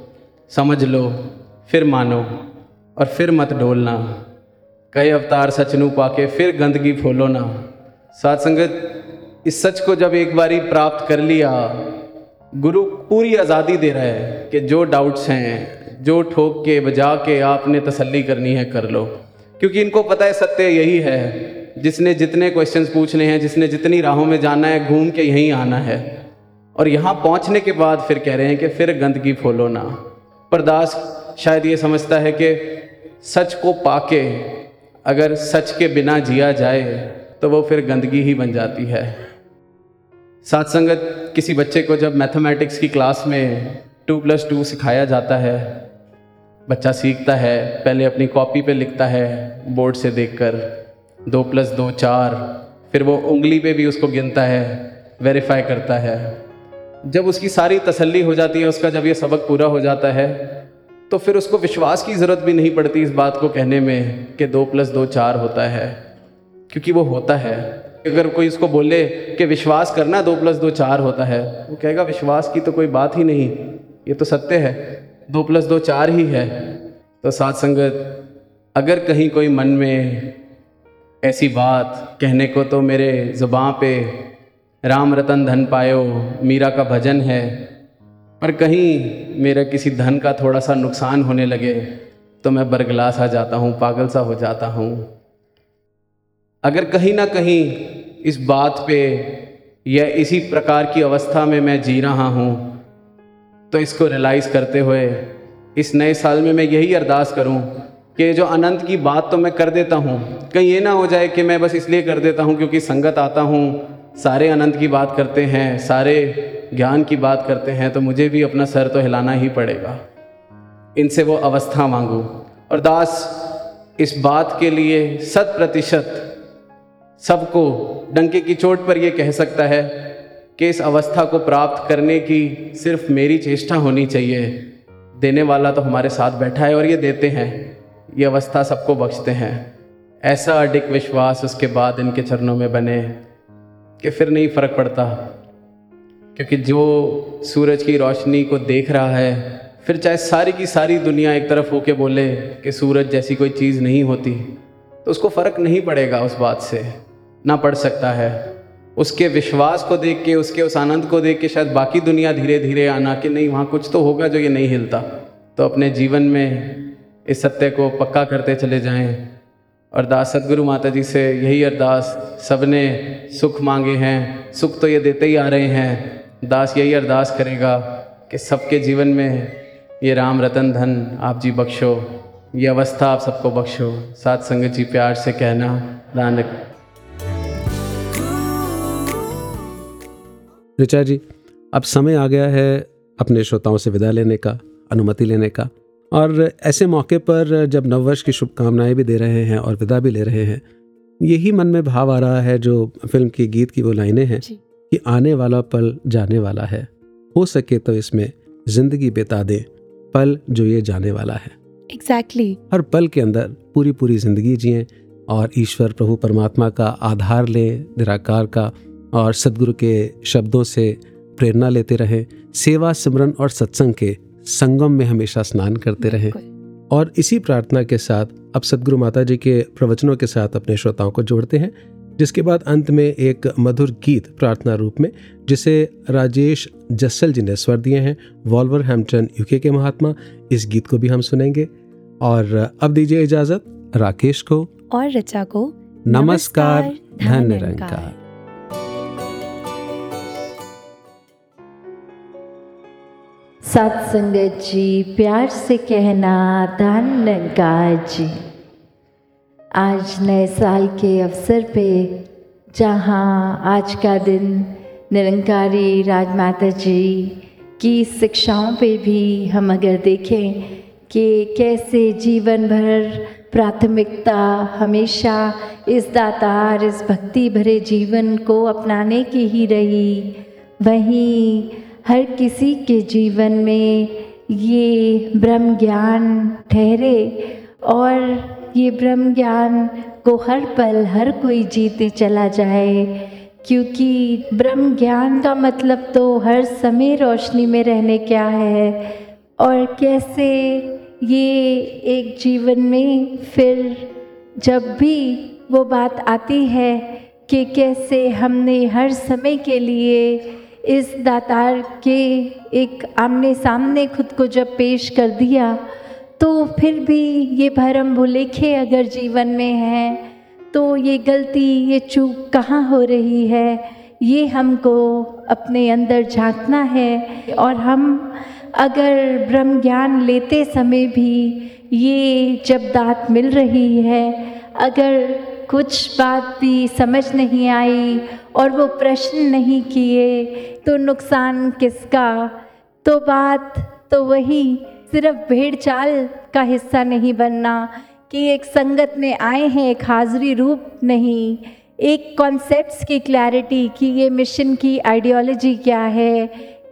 समझ लो, फिर मानो और फिर मत डोलना। कई अवतार सच सचनू पाके फिर गंदगी फूलो ना। साथ संगत इस सच को जब एक बारी प्राप्त कर लिया, गुरु पूरी आज़ादी दे रहा है कि जो डाउट्स हैं, जो ठोक के, बजा के आपने तसल्ली करनी है, कर लो। क्योंकि इनको पता है सत्य यही है, जिसने जितने क्वेश्चंस पूछने हैं, जिसने जितनी राहों में जाना है, घूम के यहीं आना है। और यहाँ पहुँचने के बाद फिर कह रहे हैं कि फिर गंदगी फोलो ना। पर दास शायद ये समझता है कि सच को पाके अगर सच के बिना जिया जाए तो वो फिर गंदगी ही बन जाती है। साथ संगत किसी बच्चे को जब मैथमेटिक्स की क्लास में टू प्लस टू सिखाया जाता है, बच्चा सीखता है, पहले अपनी कॉपी पे लिखता है बोर्ड से देखकर, दो प्लस दो चार, फिर वो उंगली पे भी उसको गिनता है, वेरीफाई करता है। जब उसकी सारी तसल्ली हो जाती है, उसका जब ये सबक पूरा हो जाता है तो फिर उसको विश्वास की ज़रूरत भी नहीं पड़ती इस बात को कहने में कि दो प्लस दो चार होता है, क्योंकि वो होता है। अगर कोई इसको बोले कि विश्वास करना दो प्लस दो चार होता है, वो कहेगा, विश्वास की तो कोई बात ही नहीं, ये तो सत्य है, दो प्लस दो चार ही है। तो साथ संगत, अगर कहीं कोई मन में ऐसी बात कहने को तो मेरे ज़ुबान पे राम रतन धन पायो, मीरा का भजन है। पर कहीं मेरा किसी धन का थोड़ा सा नुकसान होने लगे तो मैं बरगला सा जाता हूँ, पागल सा हो जाता हूँ। अगर कहीं ना कहीं इस बात पे या इसी प्रकार की अवस्था में मैं जी रहा हूँ तो इसको रियलाइज़ करते हुए, इस नए साल में मैं यही अरदास करूँ कि जो अनंत की बात तो मैं कर देता हूँ, कहीं ये ना हो जाए कि मैं बस इसलिए कर देता हूँ क्योंकि संगत आता हूँ सारे अनंत की बात करते हैं, सारे ज्ञान की बात करते हैं तो मुझे भी अपना सर तो हिलाना ही पड़ेगा। इनसे वो अवस्था मांगूँ। और दास, इस बात के लिए शत प्रतिशत सबको डंके की चोट पर यह कह सकता है कि इस अवस्था को प्राप्त करने की सिर्फ़ मेरी चेष्टा होनी चाहिए। देने वाला तो हमारे साथ बैठा है और ये देते हैं। ये अवस्था सबको बख्शते हैं। ऐसा अडिक विश्वास उसके बाद इनके चरणों में बने। कि फिर नहीं फ़र्क पड़ता। क्योंकि जो सूरज की रोशनी को देख रहा है, फिर चाहे सारी की सारी दुनिया एक तरफ़ होके बोले कि सूरज जैसी कोई चीज़ नहीं होती तो उसको फ़र्क नहीं पड़ेगा उस बात से, ना पड़ सकता है। उसके विश्वास को देख के, उसके उस आनंद को देख के शायद बाकी दुनिया धीरे धीरे आना कि नहीं, वहाँ कुछ तो होगा जो ये नहीं हिलता। तो अपने जीवन में इस सत्य को पक्का करते चले जाएँ। और दास सदगुरु माता जी से यही अरदास, सबने सुख मांगे हैं, सुख तो ये देते ही आ रहे हैं। दास यही अरदास करेगा कि सबके जीवन में ये राम रतन धन आप जी बख्शो, ये अवस्था आप सबको बख्शो। सात संगत जी प्यार से कहना दान ऋचा जी, अब समय आ गया है अपने श्रोताओं से विदा लेने का, अनुमति लेने का। और ऐसे मौके पर जब नववर्ष की शुभकामनाएँ भी दे रहे हैं और विदा भी ले रहे हैं यही मन में भाव आ रहा है जो फ़िल्म की गीत की वो लाइनें हैं कि आने वाला पल जाने वाला है। हो सके तो इसमें ज़िंदगी बिता दें पल जो ये जाने वाला है। Exactly exactly. हर पल के अंदर पूरी पूरी ज़िंदगी जिए और ईश्वर प्रभु परमात्मा का आधार लें निराकार का और सदगुरु के शब्दों से प्रेरणा लेते रहें सेवा सिमरन और सत्संग के संगम में हमेशा स्नान करते रहें। और इसी प्रार्थना के साथ अब सदगुरु माता जी के प्रवचनों के साथ अपने श्रोताओं को जोड़ते हैं जिसके बाद अंत में एक मधुर गीत प्रार्थना रूप में जिसे राजेश जस्सल जी ने स्वर दिए हैं वॉल्वर हैम्पटन यूके के महात्मा। इस गीत को भी हम सुनेंगे। और अब दीजिए इजाज़त राकेश को। और रचा को नमस्कार धन निरंकार सत्संगत जी, प्यार से कहना धन निरंकार जी। आज नए साल के अवसर पे, जहाँ आज का दिन निरंकारी राजमाता जी की शिक्षाओं पे भी हम अगर देखें कि कैसे जीवन भर प्राथमिकता हमेशा इस दातार, इस भक्ति भरे जीवन को अपनाने की ही रही, वहीं हर किसी के जीवन में ये ब्रह्म ज्ञान ठहरे और ये ब्रह्म ज्ञान को हर पल हर कोई जीते चला जाए, क्योंकि ब्रह्म ज्ञान का मतलब तो हर समय रोशनी में रहने क्या है? और कैसे ये एक जीवन में फिर जब भी वो बात आती है कि कैसे हमने हर समय के लिए इस दातार के एक आमने सामने खुद को जब पेश कर दिया तो फिर भी ये भरम भुलेखे अगर जीवन में हैं तो ये गलती, ये चूक कहाँ हो रही है? ये हमको अपने अंदर झांकना है। और हम अगर ब्रह्म ज्ञान लेते समय भी ये जब दात मिल रही है, अगर कुछ बात भी समझ नहीं आई और वो प्रश्न नहीं किए तो नुकसान किसका? तो बात तो वही, सिर्फ़ भेड़ चाल का हिस्सा नहीं बनना कि एक संगत में आए हैं, एक हाजिरी रूप नहीं। एक कॉन्सेप्ट्स की क्लैरिटी कि ये मिशन की आइडियोलॉजी क्या है?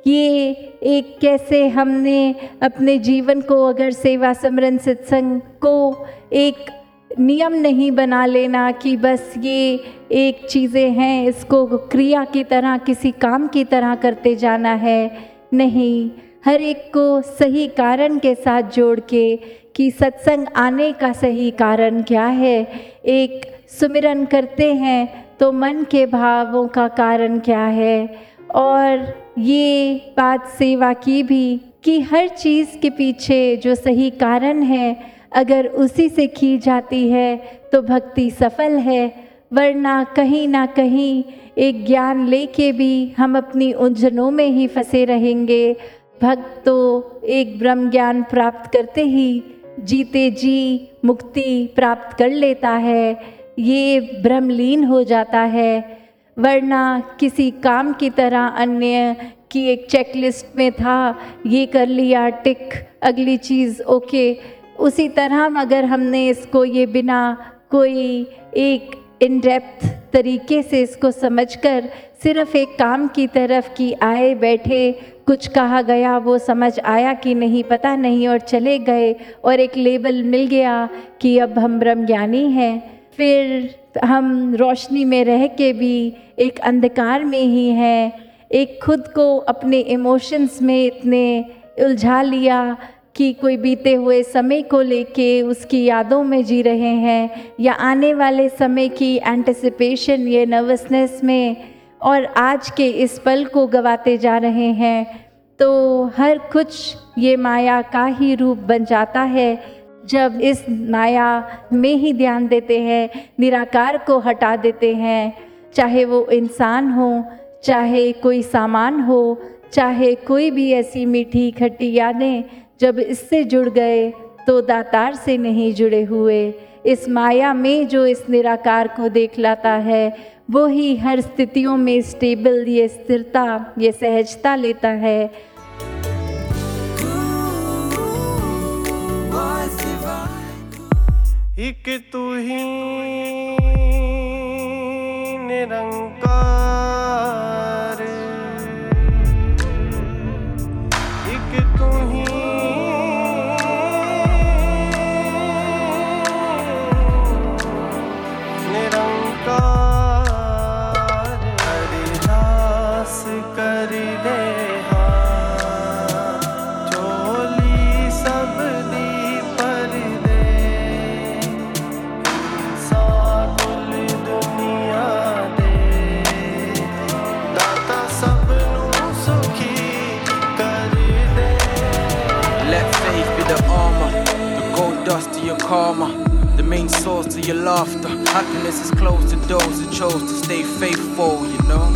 ये एक कैसे हमने अपने जीवन को, अगर सेवा समरन सत्संग को एक नियम नहीं बना लेना कि बस ये एक चीज़ें हैं, इसको क्रिया की तरह, किसी काम की तरह करते जाना है। नहीं, हर एक को सही कारण के साथ जोड़ के कि सत्संग आने का सही कारण क्या है। एक सुमिरन करते हैं तो मन के भावों का कारण क्या है। और ये बात सेवा की भी कि हर चीज़ के पीछे जो सही कारण है अगर उसी से की जाती है तो भक्ति सफल है। वरना कहीं ना कहीं एक ज्ञान लेके भी हम अपनी उलझनों में ही फंसे रहेंगे। भक्त तो एक ब्रह्म ज्ञान प्राप्त करते ही जीते जी मुक्ति प्राप्त कर लेता है। ये ब्रह्मलीन हो जाता है। वरना किसी काम की तरह अन्य की एक चेकलिस्ट में था, ये कर लिया, टिक, अगली चीज़, ओके उसी तरह अगर हमने इसको ये बिना कोई एक इन डेप्थ तरीके से इसको समझकर सिर्फ़ एक काम की तरफ़ की आए बैठे कुछ कहा गया, वो समझ आया कि नहीं, पता नहीं और चले गए और एक लेबल मिल गया कि अब हम ब्रह्मज्ञानी हैं। फिर हम रोशनी में रह के भी एक अंधकार में ही हैं। एक खुद को अपने इमोशंस में इतने उलझा लिया कि कोई बीते हुए समय को लेके उसकी यादों में जी रहे हैं या आने वाले समय की एंटिसिपेशन ये नर्वसनेस में और आज के इस पल को गवाते जा रहे हैं तो हर कुछ ये माया का ही रूप बन जाता है। जब इस माया में ही ध्यान देते हैं, निराकार को हटा देते हैं, चाहे वो इंसान हो, चाहे कोई सामान हो, चाहे कोई भी ऐसी मीठी खट्टी यादें जब इससे जुड़ गए तो दातार से नहीं जुड़े हुए। इस माया में जो इस निराकार को देख लाता है, वो ही हर स्थितियों में स्टेबल ये स्थिरता, ये सहजता लेता है। एक तू ही निरंकार। Karma, the main source to your laughter. Happiness is close to those who chose to stay faithful, you know.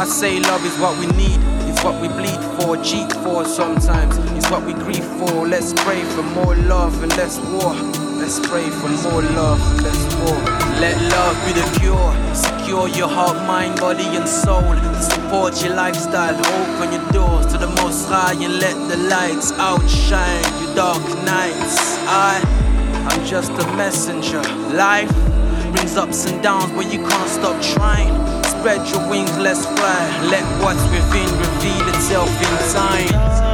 I say love is what we need, it's what we bleed for, cheat for sometimes, it's what we grieve for. Let's pray for more love and less war. Let's pray for more love, and less war. Let love be the cure. Secure your heart, mind, body, and soul. Support your lifestyle. Open your doors to the most high and let the lights outshine your dark nights. I, I'm just a messenger. Life brings ups and downs, but you can't stop trying. Spread your wings, let's fly. Let what's within reveal itself in time.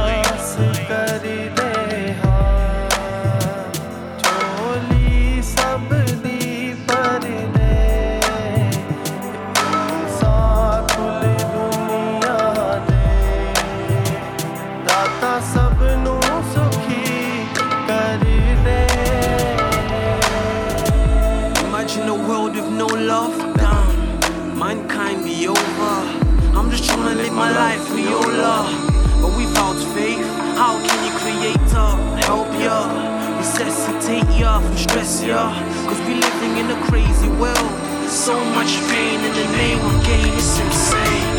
Ya from stress ya. Cause we living in a crazy world. So much pain in the name of gain, it's insane.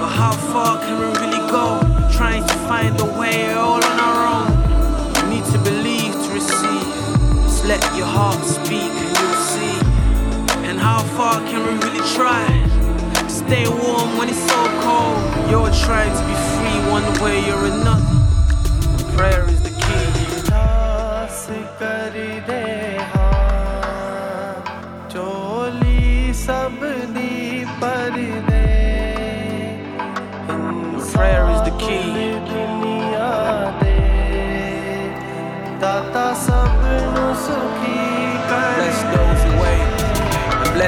But how far can we really go? Trying to find a way all on our own. You need to believe to receive. Just let your heart speak and you'll see. And how far can we really try? Stay warm when it's so cold. You're trying to be free one way or another. Prayer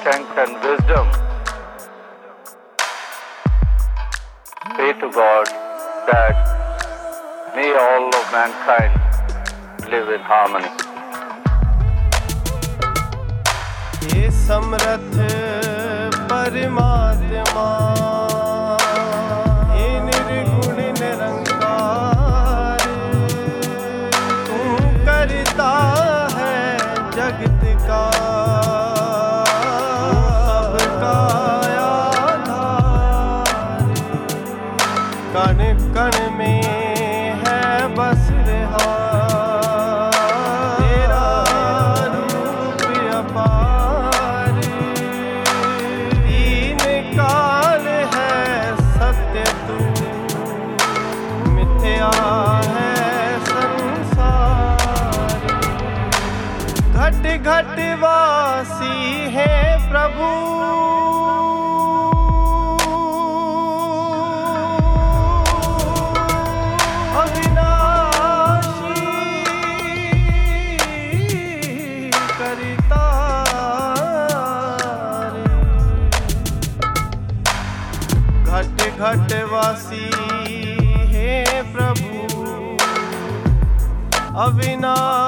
strength and wisdom. Pray to God that may all of mankind live in harmony. समरथ परमात्मा ी हे प्रभु अविनाश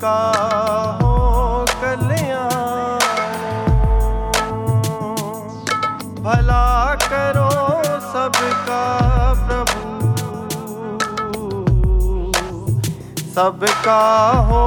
का हो कल्याण। भला करो सबका प्रभु। सबका हो